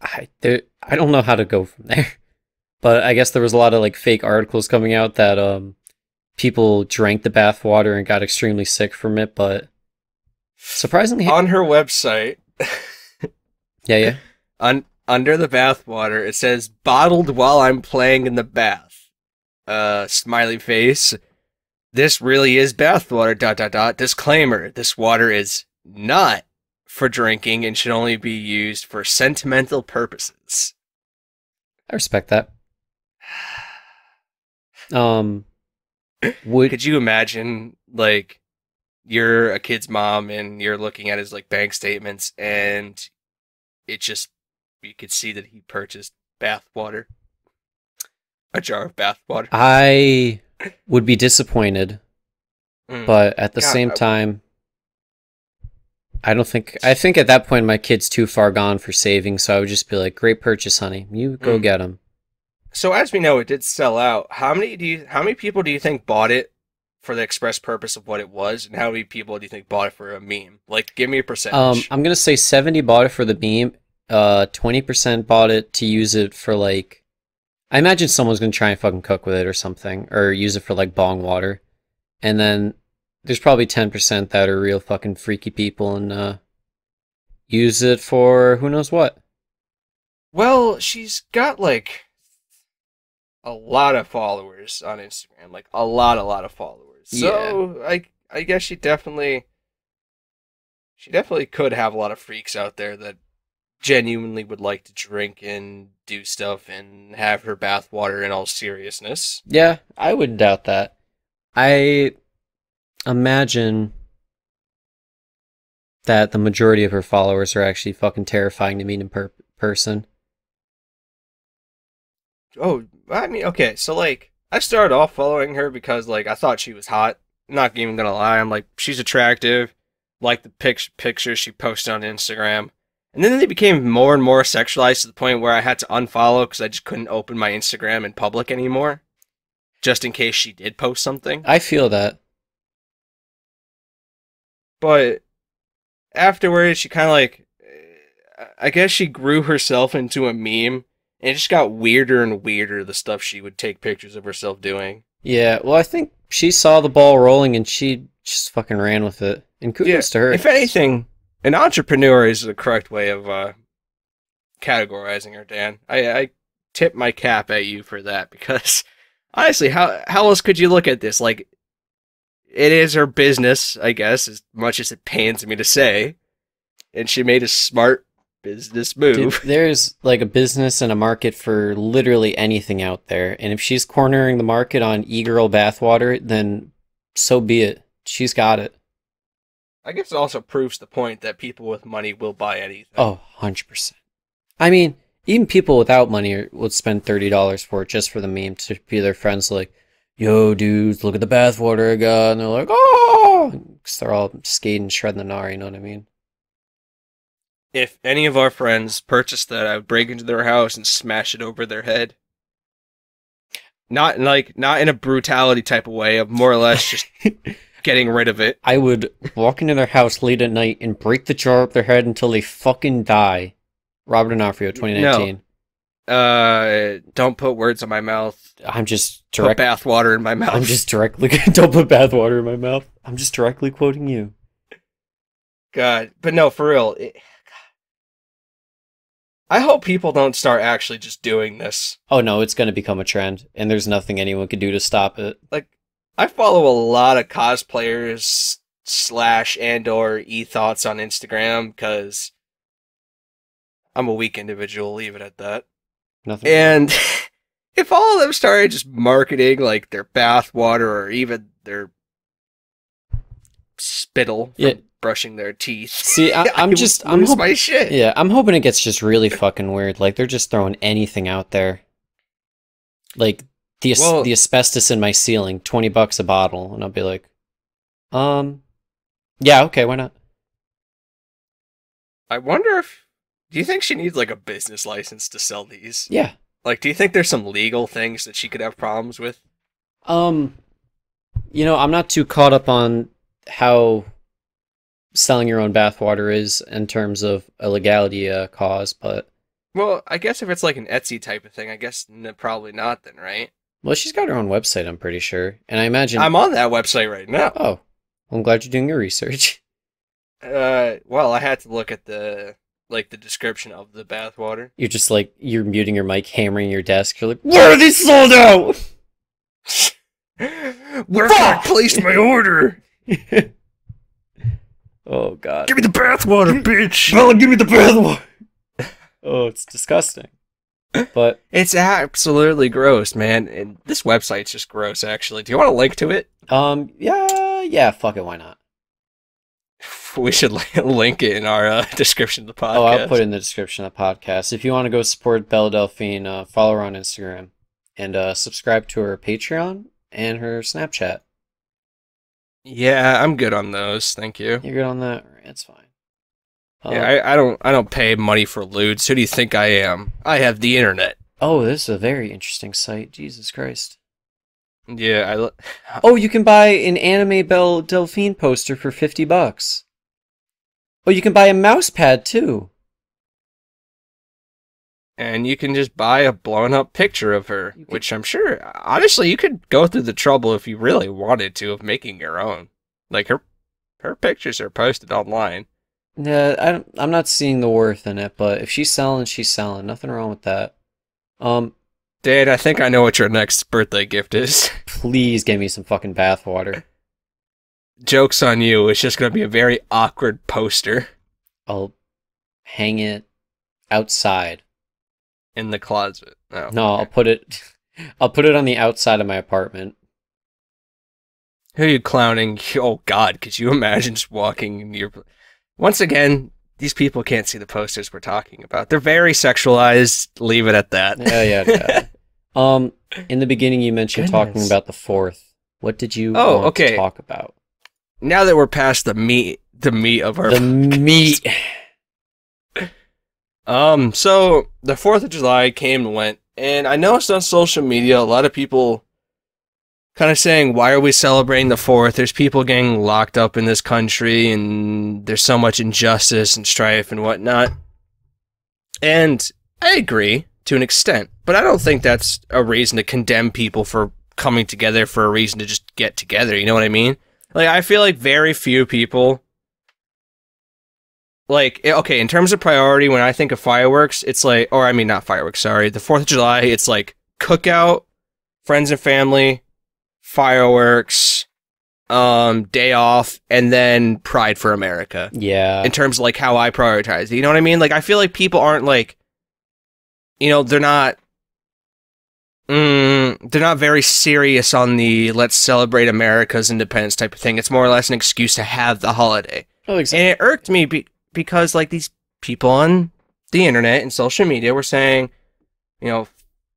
I there I don't know how to go from there, <laughs> but I guess there was a lot of like fake articles coming out that um people drank the bathwater and got extremely sick from it. But surprisingly, On her website, <laughs> yeah, yeah, un- under the bathwater, it says bottled while I'm playing in the bath. Uh, smiley face. This really is bathwater. Dot dot dot. Disclaimer: This water is not for drinking and should only be used for sentimental purposes. I respect that. Um, <clears throat> would Could you imagine, like, you're a kid's mom and you're looking at his like bank statements, and it just you could see that he purchased bath water, a jar of bath water. I would be disappointed, Mm. but at the God, same time, I don't think I think at that point my kid's too far gone for saving, so I would just be like, "Great purchase, honey. You go Mm. get him." So as we know, it did sell out. How many do you? How many people do you think bought it for the express purpose of what it was, and how many people do you think bought it for a meme? Like, give me a percentage. Um, I'm gonna say 70 bought it for the meme. Uh, 20% bought it to use it for like. I imagine someone's gonna try and fucking cook with it or something, or use it for like bong water, and then there's probably 10% that are real fucking freaky people and uh, use it for who knows what. Well, she's got like a lot of followers on Instagram, like a lot, a lot of followers. So I, I guess she definitely, she definitely could have a lot of freaks out there that genuinely would like to drink and do stuff and have her bathwater in all seriousness. Yeah, I wouldn't doubt that. I imagine that the majority of her followers are actually fucking terrifying to meet in per- person. Oh, I mean, okay, so like I started off following her because like I thought she was hot. Not even gonna lie, I'm like she's attractive. Like the pic- pictures she posted on Instagram, and then they became more and more sexualized to the point where I had to unfollow because I just couldn't open my Instagram in public anymore, just in case she did post something. I feel that. But afterwards, she kind of like, I guess she grew herself into a meme, and it just got weirder and weirder. The stuff she would take pictures of herself doing. Yeah, well, I think she saw the ball rolling and she just fucking ran with it. And kudos to her. If anything, an entrepreneur is the correct way of uh, categorizing her, Dan. I, I tip my cap at you for that because <laughs> honestly, how how else could you look at this? Like, it is her business, I guess, as much as it pains me to say. And she made a smart business Dude, move. <laughs> there's like a business and a market for literally anything out there. And if she's cornering the market on e-girl bathwater, then so be it. She's got it. I guess it also proves the point that people with money will buy anything. Oh, 100%. I mean, even people without money would spend $30 for it just for the meme to be their friends like, yo, dudes, look at the bathwater I got. And they're like, ah! oh! Because they're all skating, shredding the gnar, you know what I mean? If any of our friends purchased that, I would break into their house and smash it over their head. Not like not in a brutality type of way, of more or less just <laughs> getting rid of it. I would walk into their house late at night and break the jar up their head until they fucking die. Robert D'Onofrio, 2019. Uh, don't put words in my mouth. I'm just Put direct. bath water in my mouth. I'm just directly. <laughs> don't put bathwater in my mouth. I'm just directly quoting you. God, but no, for real. It, I hope people don't start actually just doing this. Oh no, it's going to become a trend, and there's nothing anyone can do to stop it. Like, I follow a lot of cosplayers slash and or e thots on Instagram because I'm a weak individual. Leave it at that. Nothing. And <laughs> if all of them started just marketing like their bath water or even their spittle from Yeah. brushing their teeth, See, I, <laughs> would just. I'm lose hop- my shit. Yeah, I'm hoping it gets just really fucking weird. Like they're just throwing anything out there. Like the as- Well- the asbestos in my ceiling, twenty bucks a bottle, and I'll be like, um, yeah, okay, why not? I wonder if. Do you think she needs like a business license to sell these? Yeah. Like, do you think there's some legal things that she could have problems with? Um, you know, I'm not too caught up on how selling your own bathwater is in terms of a legality uh, cause, but Well, I guess if it's like an Etsy type of thing, I guess n- probably not then, right? well, she's got her own website, I'm pretty sure, and I imagine. I'm on that website right now. oh, I'm glad you're doing your research. Uh, well, I had to look at the like the description of the bathwater. You're just like you're muting your mic, hammering your desk. You're like, where are these sold out? <laughs> Where can I place my order? <laughs> oh god. Give me the bathwater, <laughs> bitch. Bella, give me the bathwater. oh, it's disgusting. But It's absolutely gross, man. And this website's just gross. Actually, do you want to link to it? um, yeah, yeah, fuck it, why not? We should <laughs> link it in our uh, <laughs> description of the podcast. Oh, I'll put it in the description of the podcast. If you want to go support Bella Delphine, uh, follow her on Instagram and uh, subscribe to her Patreon and her Snapchat. Yeah, I'm good on those. Thank you. You're good on that? Alright, That's fine. Uh, Yeah, I, I don't I don't pay money for lewds. Who do you think I am? I have the internet. oh, this is a very interesting site. Jesus Christ. Yeah, I. lo- Oh, you can buy an anime Belle Delphine poster for 50 bucks. Oh, you can buy a mouse pad too. And you can just buy a blown up picture of her, You could- which I'm sure, honestly, you could go through the trouble if you really wanted to of making your own. Like her, her pictures are posted online. Yeah, I don't, I'm not seeing the worth in it, but if she's selling, she's selling. Nothing wrong with that. Um, Dad, I think I know what your next birthday gift is. please give me some fucking bathwater. <laughs> Joke's on you. It's just going to be a very awkward poster I'll hang it outside. in the closet. Oh, No, I'll put it. <laughs> I'll put it on the outside of my apartment. Who are you clowning? Oh, God, could you imagine just walking in your. Once again, these people can't see the posters we're talking about. They're very sexualized. Leave it at that. Yeah, yeah, <laughs> yeah. Um, in the beginning, you mentioned talking about the fourth. What did you Oh, okay. talk about? Now that we're past the meat, the meat of our The meat. Um, so the Fourth of July came and went, and I noticed on social media a lot of people kind of saying, "Why are we celebrating the Fourth? There's people getting locked up in this country, and there's so much injustice and strife and whatnot." And I agree to an extent, but I don't think that's a reason to condemn people for coming together for a reason to just get together. You know what I mean? Like, I feel like very few people like eh, okay in terms of priority when i think of fireworks it's like or i mean not fireworks sorry the fourth of july it's like cookout friends and family fireworks um, day off, and then Pride for America. Yeah. in terms of like how I prioritize it. You know what I mean? Like I feel like people aren't like, you know, they're not. Mm, they're not very serious on the let's celebrate America's independence type of thing. It's more or less an excuse to have the holiday. Oh, exactly. And it irked me be- because like these people on the internet and social media were saying, you know,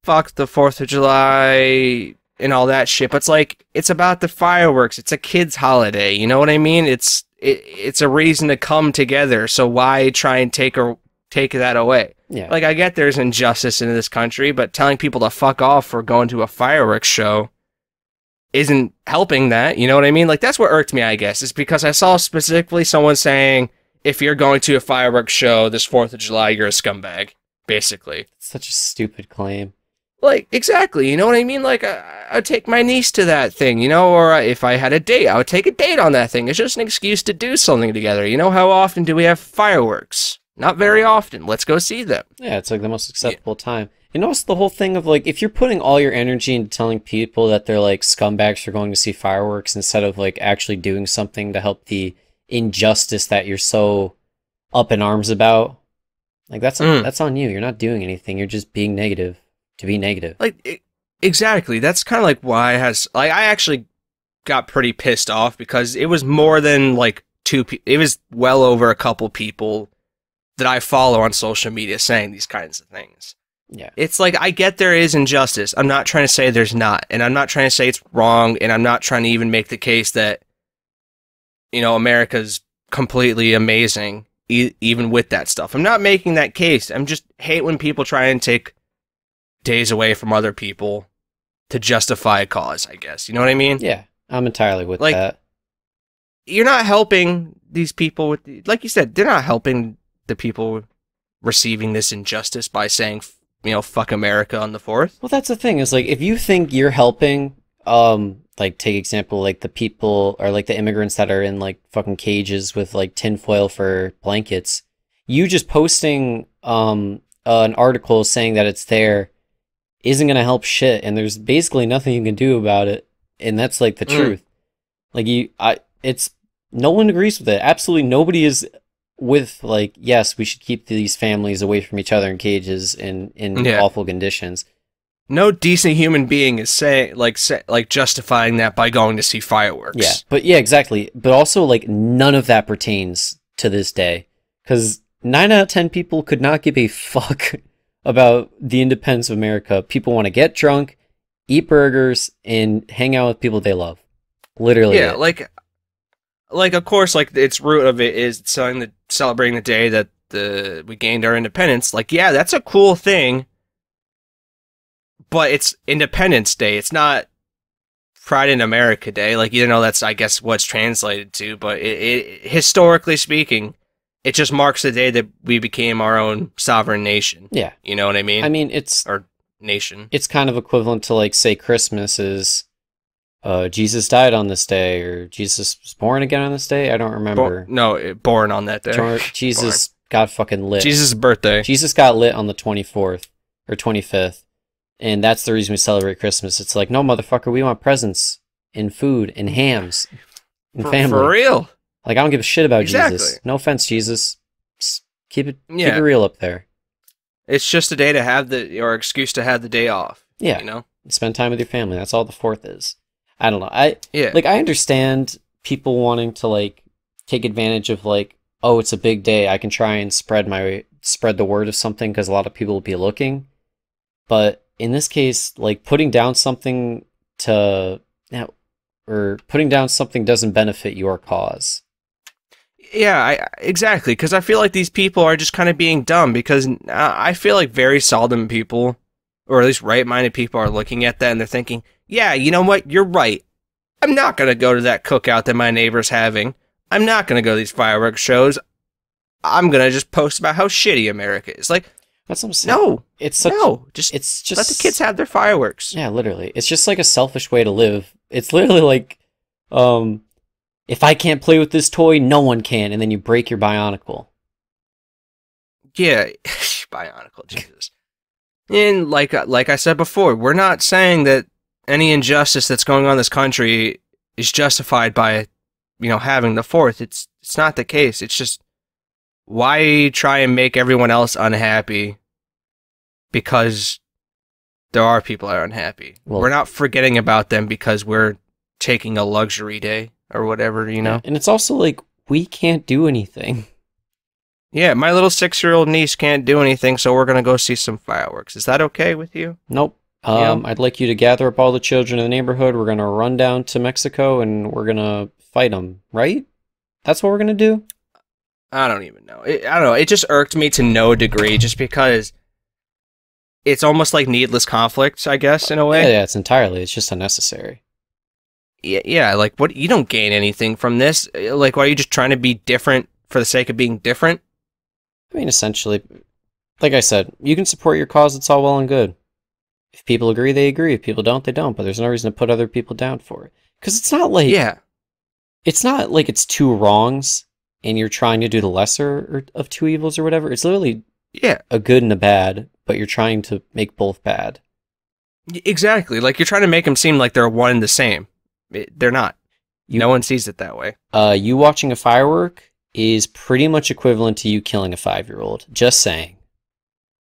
fuck the 4th of July and all that shit. But it's like it's about the fireworks. It's a kids holiday, you know what I mean? It's it, it's a reason to come together. So why try and take or take that away? Yeah. Like I get there's injustice in this country, but telling people to fuck off for going to a fireworks show isn't helping that. You know what I mean? Like that's what irked me, I guess, is because I saw specifically someone saying if you're going to a fireworks show this 4th of July, you're a scumbag, basically. Such a stupid claim. Like exactly, you know what I mean? Like I, I'd take my niece to that thing, you know, or if I had a date, I would take a date on that thing. It's just an excuse to do something together. You know, how often do we have fireworks? Not very often. Let's go see them. Yeah, it's like the most acceptable time. And also the whole thing of like if you're putting all your energy into telling people that they're like scumbags for going to see fireworks instead of like actually doing something to help the injustice that you're so up in arms about, like that's Mm. that's on you. You're not doing anything. You're just being negative to be negative. Like e- exactly. That's kind of like why I has like I actually got pretty pissed off because it was more than like two. Pe- it was well over a couple people that I follow on social media saying these kinds of things. Yeah. It's like I get there is injustice. I'm not trying to say there's not, and I'm not trying to say it's wrong, and I'm not trying to even make the case that you know America's completely amazing, e- even with that stuff. I'm not making that case. I'm just hate when people try and take days away from other people to justify a cause. I guess you know what I mean. Yeah. I'm entirely with Like- that. You're not helping these people with, the, like you said, they're not helping the people receiving this injustice by saying, you know, fuck America on the fourth. Well, that's the thing is like if you think you're helping, um, like take example like the people or like the immigrants that are in like fucking cages with like tinfoil for blankets, you just posting um uh, an article saying that it's there isn't gonna help shit, and there's basically nothing you can do about it, and that's like the Mm. truth. Like you, I, it's no one agrees with it. Absolutely nobody is with like yes, we should keep these families away from each other in cages in in Yeah. awful conditions. No decent human being is saying, like, say, like justifying that by going to see fireworks. Yeah, but yeah, exactly. But also, like, none of that pertains to this day. Because nine out of 10 people could not give a fuck <laughs> about the independence of America. People want to get drunk, eat burgers, and hang out with people they love. Literally. yeah, it. like, like of course, like its root of it is selling the celebrating the day that the we gained our independence. Like, yeah, that's a cool thing, but it's Independence Day. It's not Pride in America Day. Like, you know, that's I guess what's translated to. But it, it historically speaking, it just marks the day that we became our own sovereign nation. yeah. You know what I mean? I mean, it's our nation. it's kind of equivalent to, like, say, Christmas is uh, Jesus died on this day, or Jesus was born again on this day. I don't Bo- remember. no, it- born on that day. <laughs> Jesus got fucking lit. Jesus' birthday. Jesus got lit on the 24th or 25th. And that's the reason we celebrate Christmas. It's like, no, motherfucker, we want presents and food and hams and For, family. for real. Like, I don't give a shit about Jesus. No offense, Jesus. Just keep it, keep Yeah. it real up there. It's just a day to have the or excuse to have the day off. Yeah. You know? Spend time with your family. That's all the fourth is. I don't know. I Yeah. like. I understand people wanting to like take advantage of like, oh, it's a big day. I can try and spread my spread the word of something because a lot of people will be looking. But in this case, like putting down something to, or putting down something doesn't benefit your cause. yeah, I, exactly. Because I feel like these people are just kind of being dumb. Because I feel like very seldom people, or at least right-minded people, are looking at that and they're thinking, "Yeah, you know what? You're right. I'm not gonna go to that cookout that my neighbor's having. I'm not gonna go to these fireworks shows. I'm gonna just post about how shitty America is." Like, That's what I'm saying. no, it's such. no, just, It's just let the kids have their fireworks. Yeah, literally. It's just like a selfish way to live. It's literally like, um, if I can't play with this toy, no one can, and then you break your bionicle. Yeah, <laughs> Bionicle, Jesus. And like like I said before, we're not saying that any injustice that's going on in this country is justified by you know having the fourth. It's it's not the case. It's just why try and make everyone else unhappy because there are people that are unhappy. Well- we're not forgetting about them because we're taking a luxury day or whatever, you know. And it's also like we can't do anything. Yeah, my little 6-year-old niece can't do anything, so we're going to go see some fireworks. Is that okay with you? Nope. Um, I'd like you to gather up all the children in the neighborhood. We're gonna run down to Mexico and we're gonna fight them. Right? That's what we're gonna do. I don't even know. It, I don't know. It just irked me to no degree, just because it's almost like needless conflict, I guess, in a Yeah, way. yeah, it's entirely. It's just unnecessary. Yeah, yeah. Like, what? You don't gain anything from this. Like, why are you just trying to be different for the sake of being different? I mean, essentially, like I said, you can support your cause. It's all well and good. If people agree, they agree. If people don't, they don't. But there's no reason to put other people down for it. Because it's not like Yeah, it's not like it's two wrongs and you're trying to do the lesser of two evils or whatever. It's literally yeah. a good and a bad, but you're trying to make both bad. Exactly. Like you're trying to make them seem like they're one and the same. It, they're not. You- no one sees it that way. Uh, you watching a firework is pretty much equivalent to you killing a five year old. Just saying.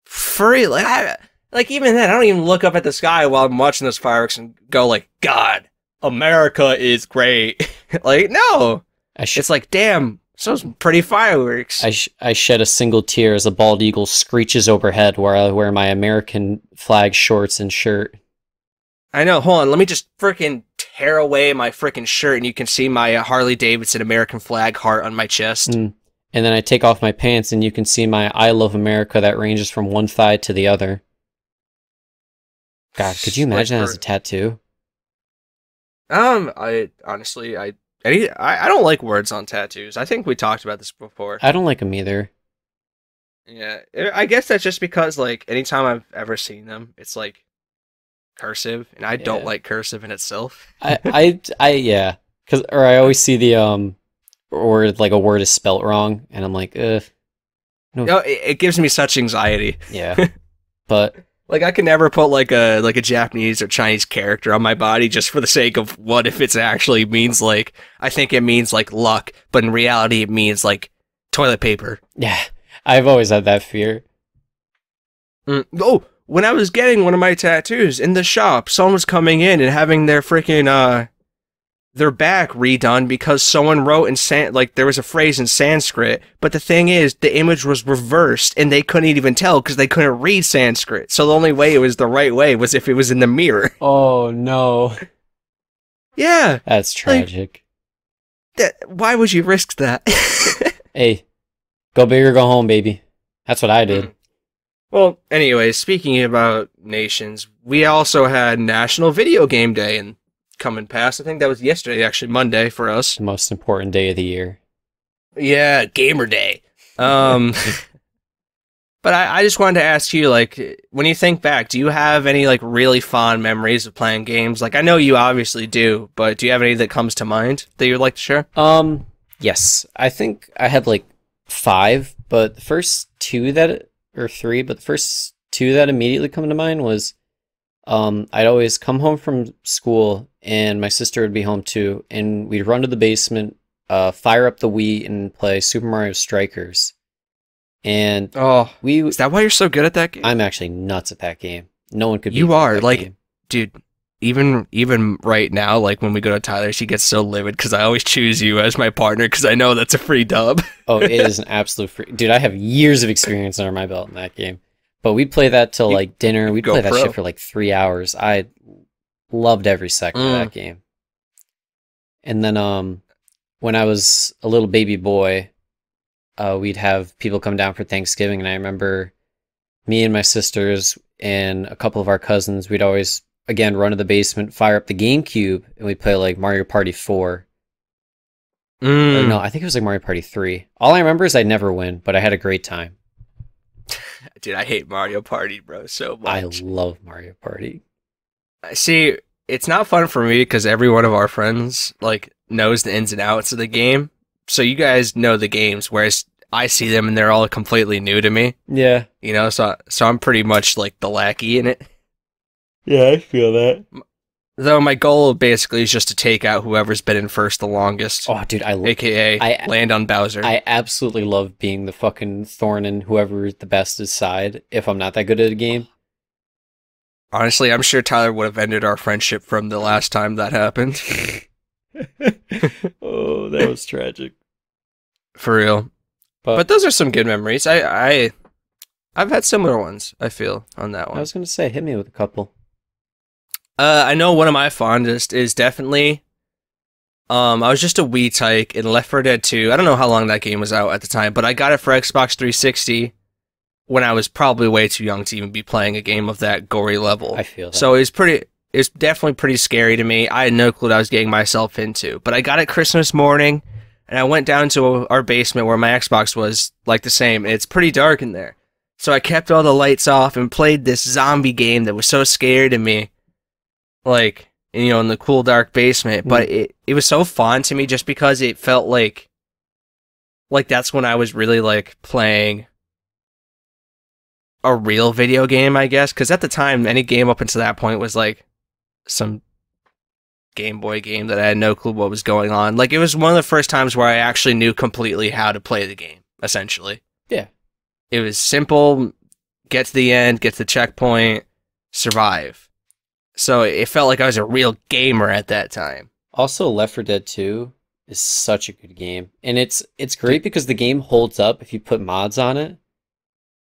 Free. Like, I, like even then, I don't even look up at the sky while I'm watching those fireworks and go like, God, America is great. <laughs> like, no. I, sh- It's like, damn, those pretty fireworks. I, sh- I shed a single tear as a bald eagle screeches overhead where I wear my American flag shorts and shirt. I know. Hold on. Let me just freaking tear away my freaking shirt, and you can see my uh, Harley Davidson American flag heart on my chest. Mm. And then I take off my pants and you can see my I love America that ranges from one thigh to the other. God, could you Like imagine that as a tattoo? Um, I honestly, I, any, I, I don't like words on tattoos. I think we talked about this before. I don't like them either. Yeah, I guess that's just because like anytime I've ever seen them, it's like cursive, and I don't like cursive in itself. I, I, I, yeah, because or I always see the um, or like a word is spelt wrong, and I'm like, ugh, No, it, it gives me such anxiety. yeah. <laughs> but Like I could never put like a like a Japanese or Chinese character on my body just for the sake of what if it actually means like I think it means like luck, but in reality it means like toilet paper. yeah, I've always had that fear. Mm. Oh, when I was getting one of my tattoos in the shop, someone was coming in and having their freaking uh their back redone because someone wrote in san like there was a phrase in Sanskrit, but the thing is the image was reversed and they couldn't even tell because they couldn't read Sanskrit. So the only way it was the right way was if it was in the mirror. <laughs> Oh no, Yeah, that's tragic. that why would you risk that? <laughs> hey, go big or go home, baby. That's what I did. Mm. well, anyway, speaking about nations, we also had National Video Game Day and coming past. I think that was yesterday, actually Monday for us. Most important day of the year. Yeah, gamer day. Um, <laughs> but I, I just wanted to ask you, like, when you think back, do you have any like really fond memories of playing games? Like, I know you obviously do, but do you have any that comes to mind that you'd like to share? Um, yes, I think I had like five, but the first two that or three, but the first two that immediately come to mind was, um, I'd always come home from school and my sister would be home too, and we'd run to the basement, uh, fire up the Wii and play Super Mario Strikers, and Oh, we. is that why you're so good at that game? I'm actually nuts at that game. No one could. You beat me at are, like- game. dude even even right now like when we go to tyler she gets so livid because i always choose you as my partner because i know that's a free dub <laughs> Oh, it is an absolute free. Dude, I have years of experience under my belt in that game. But we'd play that till like dinner. We'd go play that pro. shit for like three hours. I loved every second of Mm. that game. And then, um, when I was a little baby boy, uh, we'd have people come down for Thanksgiving, and I remember me and my sisters and a couple of our cousins. We'd always again run to the basement, fire up the GameCube, and we'd play like Mario Party Four. Or Mm. no, I think it was like Mario Party 3. All I remember is I'd never win, but I had a great time. <laughs> dude i hate mario party bro so much. I love Mario Party. See it's not fun for me because every one of our friends like knows the ins and outs of the game so you guys know the games whereas i see them and they're all completely new to me Yeah. you know so so i'm pretty much like the lackey in it Yeah, I feel that. Though my goal basically is just to take out whoever's been in first the longest, Oh, dude, I love aka I- land on Bowser. I absolutely love being the fucking thorn in whoever's the best is side. If I'm not that good at a game, Honestly, I'm sure Tyler would have ended our friendship from the last time that happened. <laughs> oh, that was tragic. For real. But, But those are some good memories. I, I, I've had similar ones. I feel on that one. I was gonna say, hit me with a couple. Uh, I know one of my fondest is definitely. Um, I was just a wee tyke in Left 4 Dead 2. I don't know how long that game was out at the time, but I got it for Xbox 360 when I was probably way too young to even be playing a game of that gory level. I feel that. So it was pretty. It was definitely pretty scary to me. I had no clue what I was getting myself into. But I got it Christmas morning, and I went down to our basement where my Xbox was, like the same. And it's pretty dark in there, so I kept all the lights off and played this zombie game that was so scary to me, like you know, in the cool dark basement. But mm. it it was so fun to me just because it felt like, like that's when I was really like playing a real video game, I guess, because at the time, any game up until that point was like some Game Boy game that I had no clue what was going on. Like it was one of the first times where I actually knew completely how to play the game. Essentially, Yeah. it was simple. Get to the end, get to the checkpoint, survive. So it felt like I was a real gamer at that time. Also, Left 4 Dead 2 is such a good game, and it's it's great because the game holds up if you put mods on it.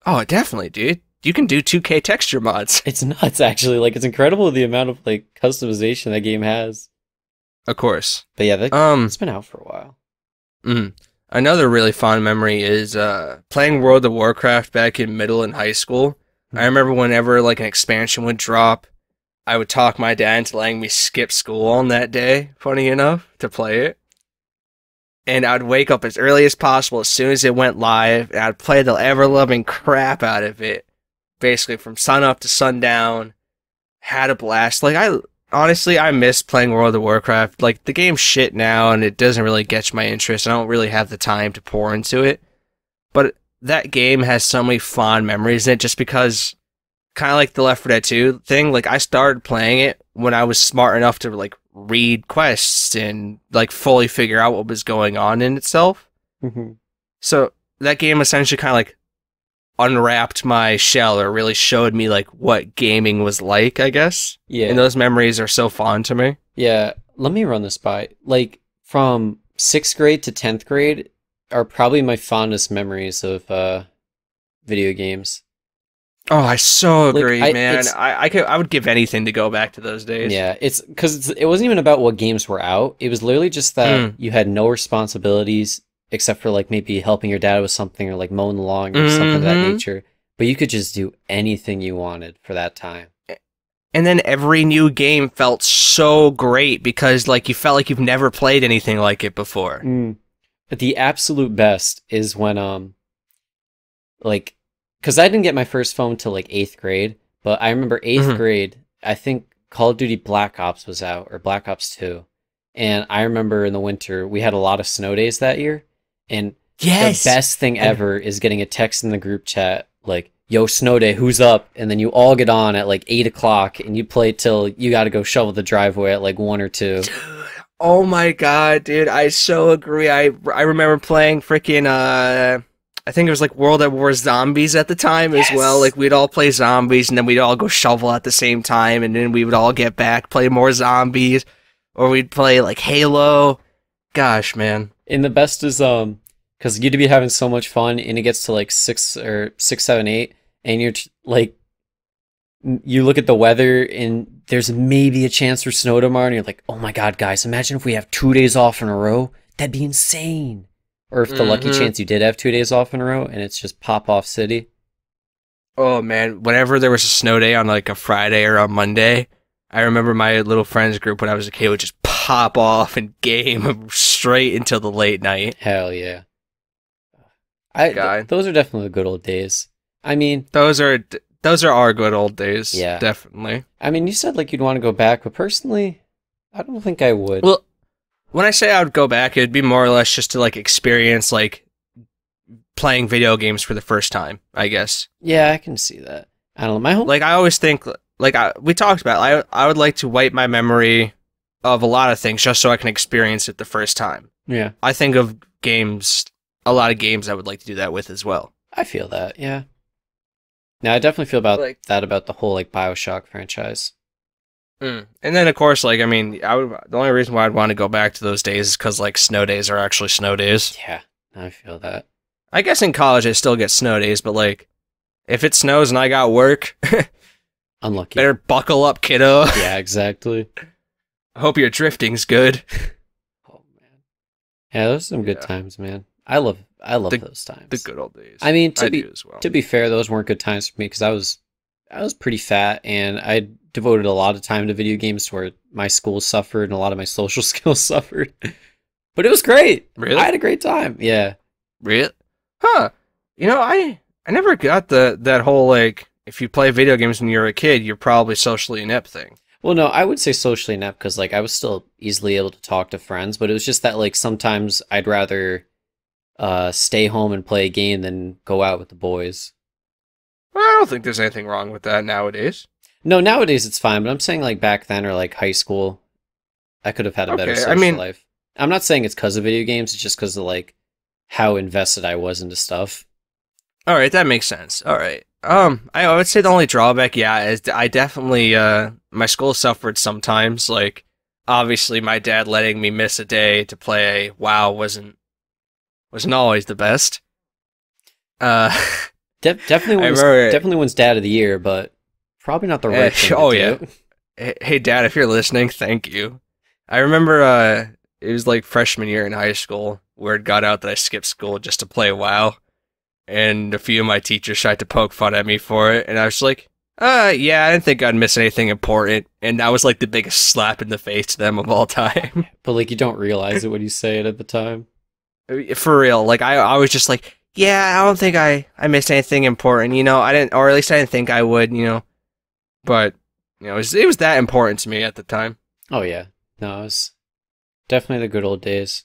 Oh, definitely, dude. You can do 2K texture mods. <laughs> It's nuts, actually. Like it's incredible the amount of like customization that game has. Of course. But yeah, that, Um, it's been out for a while. Mm. Another really fond memory is uh, playing World of Warcraft back in middle and high school. I remember whenever like an expansion would drop, I would talk my dad into letting me skip school on that day. Funny enough, to play it, and I'd wake up as early as possible as soon as it went live, and I'd play the ever loving crap out of it, basically from sun up to sundown. Had a blast. Like I honestly, I miss playing World of Warcraft. Like the game's shit now, and it doesn't really catch my interest. I don't really have the time to pour into it. But that game has so many fond memories in it, just because, kind of like the Left 4 Dead 2 thing. Like I started playing it when I was smart enough to like read quests and like fully figure out what was going on in itself. Mm-hmm. So that game essentially kind of like unwrapped my shell or really showed me like what gaming was like, I guess. Yeah, And those memories are so fond to me. yeah. Let me run this by. Like from sixth grade to tenth grade are probably my fondest memories of uh, video games. Oh, I so Like, agree, I- man. I, I could I would give anything to go back to those days. Yeah, it's because it wasn't even about what games were out. It was literally just that Mm. you had no responsibilities except for like maybe helping your dad with something or like mowing the lawn or something of that Mhm. nature. But you could just do anything you wanted for that time. And then every new game felt so great because like you felt like you've never played anything like it before. But the absolute best is when um like because I didn't get my first phone till like eighth grade, but I remember 8th Mhm. grade. I think Call of Duty Black Ops was out or Black Ops Two, and I remember in the winter we had a lot of snow days that year, and the best thing ever is getting a text in the group chat like, "Yo, snow day, who's up?" And then you all get on at like eight o'clock, and you play till you got to go shovel the driveway at like one or two. Oh my god, dude! I so agree. I I remember playing freaking uh, I think it was like World at War Zombies at the time as well. Like we'd all play zombies, and then we'd all go shovel at the same time, and then we would all get back play more zombies, or we'd play like Halo. Gosh, man. And the best is um because you'd be having so much fun, and it gets to like six or six, seven, eight, and you're t- like, you look at the weather, and there's maybe a chance for snow tomorrow, and you're like, oh my god, guys, imagine if we have two days off in a row. That'd be insane. Or if the lucky Mhm. chance you did have two days off in a row, and it's just pop off city. Oh man, whenever there was a snow day on like a Friday or a Monday, I remember my little friends group when I was a kid would just pop off and <laughs> game straight until the late night. Hell yeah. I th- those are definitely the good old days. I mean, Those are those are our good old days. Yeah. definitely. I mean, you said like you'd want to go back, but personally, I don't think I would. Well, when I say I would go back, it'd be more or less just to like experience like playing video games for the first time. I guess. yeah, I can see that. I don't know. My whole Like I always think like I, we talked about. I I would like to wipe my memory of a lot of things just so I can experience it the first time. Yeah, I think of games, a lot of games I would like to do that with as well. I feel that. Yeah. Now I definitely feel about Like- that about the whole like Bioshock franchise. Mm. And then of course, like I mean, I would the only reason why I'd want to go back to those days is because like snow days are actually snow days. Yeah, I feel that. I guess in college I still get snow days, but like if it snows and I got work, <laughs> Unlucky. better buckle up, kiddo. <laughs> Yeah, exactly. I hope your drifting's good. <laughs> Oh man. Yeah, those are some good times, man. I love I love The- those times. The good old days. I mean, to I be do as well. to be fair, those weren't good times for me because I was I was pretty fat and I devoted a lot of time to video games where my school suffered and a lot of my social <laughs> skills suffered. But it was great. Really? I had a great time. Yeah. Really? Huh. You know, I I never got the that whole like if you play video games when you're a kid, you're probably socially inept thing. Well, no, I would say socially inept because like I was still easily able to talk to friends, but it was just that like sometimes I'd rather uh stay home and play a game than go out with the boys. Well, I don't think there's anything wrong with that nowadays. No, nowadays it's fine, but I'm saying like back then or like high school, I could have had a better Okay, I social mean- life. I'm not saying it's because of video games; it's just because of like how invested I was into stuff. All right, that makes sense. All right. Um, I would say the only drawback, yeah, is I definitely uh my school suffered sometimes. Like, obviously, my dad letting me miss a day to play WoW wasn't wasn't always the best. Uh, <laughs> De- definitely, wins, definitely wins Dad of the Year, but probably not the Eh, right <laughs> to oh, yeah. hey, hey, dad, if you're listening, thank you. I remember uh it was like freshman year in high school. Word got out that I skipped school just to play WoW, and a few of my teachers tried to poke fun at me for it, and I was like, "Uh, yeah, I didn't think I'd miss anything important," and that was like the biggest slap in the face to them of all <laughs> time. But like you don't realize it when you say it at the time. for real, like I, I was just like, "Yeah, I don't think I, I missed anything important," you know. I didn't, or at least I didn't think I would, you know. But you know, it was, it was that important to me at the time. Oh yeah, no, it was definitely the good old days.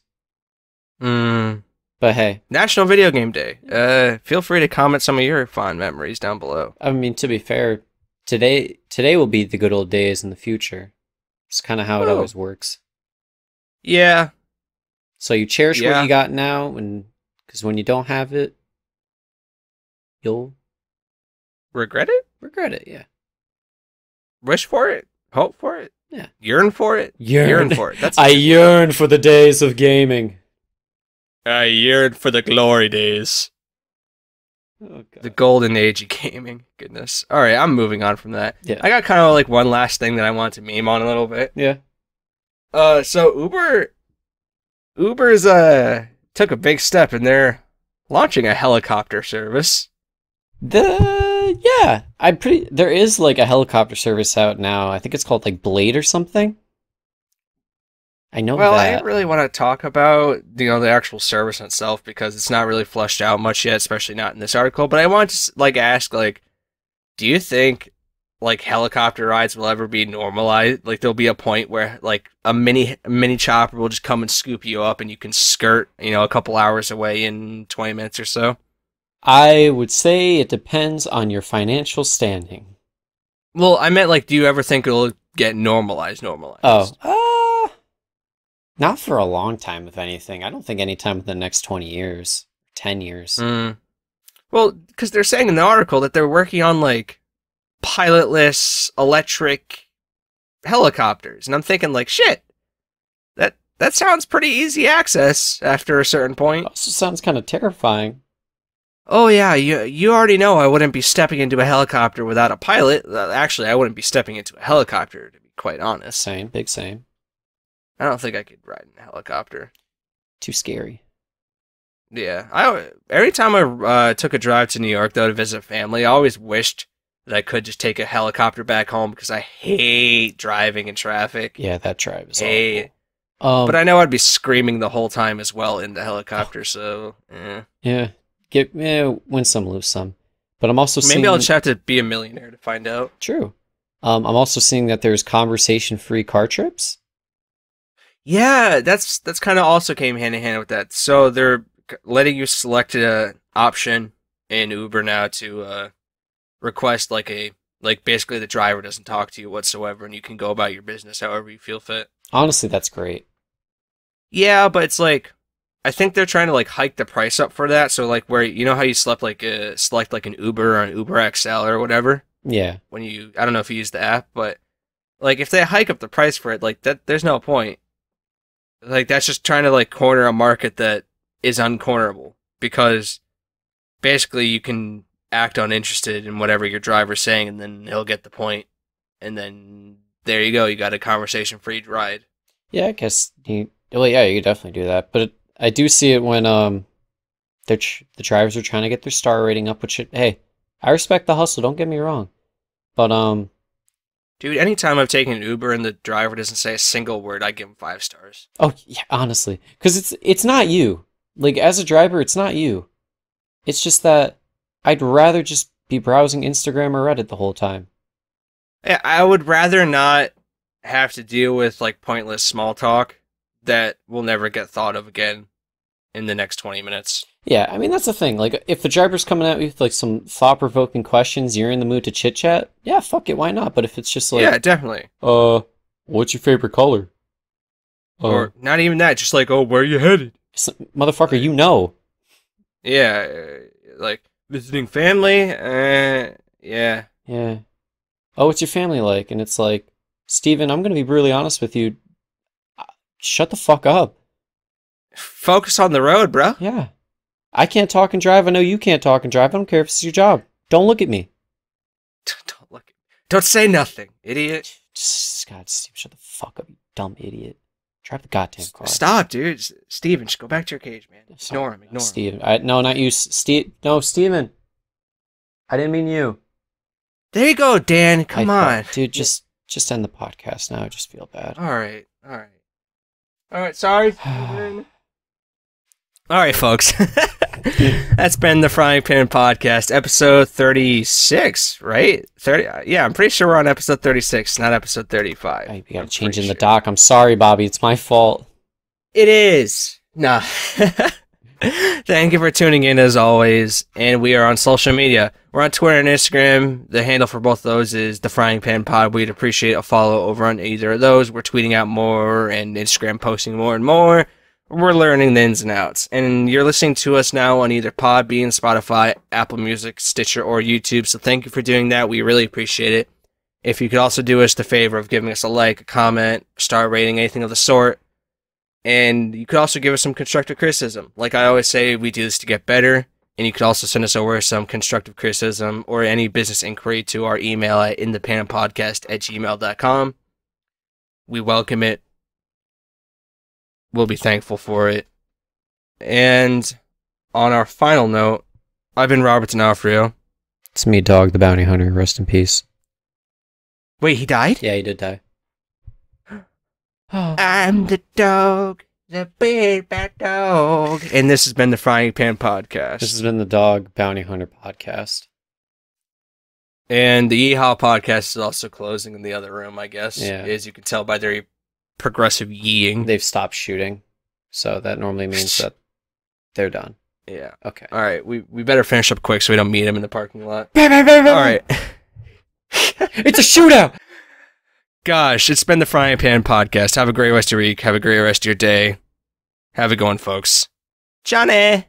Mm. But hey, National Video Game Day. Uh, feel free to comment some of your fond memories down below. I mean to be fair, today today will be the good old days in the future. It's kind of how it Oh. always works. Yeah, So you cherish Yeah. what you got now, and because when you don't have it, you'll regret it, regret it. Yeah, wish for it, hope for it, Yeah. yearn for it, yearn for it. That's <laughs> I yearn for the days of gaming. I yearn for the glory days, Oh, the golden age of gaming. Goodness. All right, I'm moving on from that. Yeah. I got kind of like one last thing that I want to meme on a little bit. yeah. Uh, so Uber, Uber's uh took a big step in they're launching a helicopter service. The yeah, I'm pretty. There is like a helicopter service out now. I think it's called like Blade or something. I know Well, I didn't really want to talk about you know the actual service itself because it's not really fleshed out much yet, especially not in this article. But I want to like ask like, do you think like helicopter rides will ever be normalized? Like there'll be a point where like a mini mini chopper will just come and scoop you up and you can skirt you know a couple hours away in twenty minutes or so. I would say it depends on your financial standing. Well, I meant like, do you ever think it'll get normalized? Normalized? Oh, uh, not for a long time, if anything. I don't think any time in the next twenty years, ten years. Mm. Well, because they're saying in the article that they're working on like pilotless electric helicopters, and I'm thinking like, shit, that that sounds pretty easy access after a certain point. Also, sounds kind of terrifying. Oh yeah, you you already know I wouldn't be stepping into a helicopter without a pilot. Uh, Actually, I wouldn't be stepping into a helicopter to be quite honest. Same, big same. I don't think I could ride in a helicopter. Too scary. Yeah, I every time I uh, took a drive to New York though to visit family, I always wished that I could just take a helicopter back home because I hate driving in traffic. Yeah, that tribe is awful. Um, But I know I'd be screaming the whole time as well in the helicopter, so eh. yeah, get yeah, win some, lose some. But I'm also seeing maybe I'll just have to be a millionaire to find out. true. Um, I'm also seeing that there's conversation-free car trips. Yeah, that's that's kind of also came hand in hand with that. So they're letting you select a option in Uber now to uh, request like a Like basically the driver doesn't talk to you whatsoever and you can go about your business however you feel fit. Honestly, that's great. Yeah, but it's like I think they're trying to like hike the price up for that. So like where you know how you slept like uh, select like an Uber or an Uber XL or whatever Yeah. when you I don't know if you use the app, but like if they hike up the price for it, like that there's no point. Like that's just trying to like corner a market that is uncornerable because basically you can act uninterested in whatever your driver's saying and then he'll get the point and then there you go, you got a conversation free ride. Yeah, I guess you. Well, yeah, you could definitely do that. But it, I do see it when um, they're tr- the drivers are trying to get their star rating up. Which, it, hey, I respect the hustle. Don't get me wrong, but um, Dude, anytime I've taken an Uber and the driver doesn't say a single word, I give him five stars. oh yeah, honestly, because it's it's not you. Like as a driver, it's not you. It's just that I'd rather just be browsing Instagram or Reddit the whole time. Yeah, I would rather not have to deal with like pointless small talk that will never get thought of again in the next 20 minutes. Yeah, I mean that's the thing. Like if the driver's coming at me with like some thought provoking questions, you're in the mood to chit chat. Yeah, fuck it, why not? But if it's just like, yeah, definitely. uh, what's your favorite color? Uh, or not even that, just like, oh, where are you headed? motherfucker, you know. Yeah, uh, like visiting family. Uh, yeah. Yeah. Oh, what's your family like? And it's like, Steven, I'm gonna be brutally honest with you. Uh, Shut the fuck up. Focus on the road, bro. Yeah. I can't talk and drive. I know you can't talk and drive. I don't care if it's your job. Don't look at me. <laughs> Don't look. Don't say nothing, idiot. Just, God, Steve, shut the fuck up, you dumb idiot. Drive the goddamn car. Stop, dude. Steven, just go back to your cage, man. Sorry. Ignore him. Ignore him. Steven. No, not you. Steve. No, Steven. I didn't mean you. There you go, Dan. Come I- on. Dude, just just end the podcast now. I just feel bad. All right. All right. All right. Sorry. <sighs> Steven. All right, folks. <laughs> <laughs> That's been the Frying Pan Podcast, episode 36, right? 30. uh, Yeah, I'm pretty sure we're on episode 36, not episode 35. I, we gotta I'm change in the sure. doc. I'm sorry, Bobby. It's my fault. It is. Nah. <laughs> Thank you for tuning in as always. And we are on social media. We're on Twitter and Instagram. The handle for both of those is the Frying Pan Pod. We'd appreciate a follow over on either of those. We're tweeting out more and Instagram posting more and more. We're learning the ins and outs. And you're listening to us now on either Podbean, Spotify, Apple Music, Stitcher, or YouTube. So thank you for doing that. We really appreciate it. If you could also do us the favor of giving us a like, a comment, star rating, anything of the sort. And you could also give us some constructive criticism. Like I always say, we do this to get better. And you could also send us over some constructive criticism or any business inquiry to our email at independentpodcast at gmail.com. We welcome it. We'll be thankful for it. And on our final note, I've been Robert D'Onofrio. It's me, Dog, the bounty hunter. Rest in peace. Wait, he died? Yeah, he did die. Oh. <gasps> I'm the dog, the big bad dog. And this has been the Frying Pan Podcast. This has been the Dog Bounty Hunter podcast. And the Yeehaw podcast is also closing in the other room, I guess. Yeah. As you can tell by their progressive yeeing. They've stopped shooting, so that normally means that they're done. yeah. Okay. All right. We we better finish up quick so we don't meet him in the parking lot. All right. <laughs> it's a shootout. Gosh, it's been the Frying Pan Podcast. Have a great rest of your week. Have a great rest of your day. Have it going, folks. Johnny.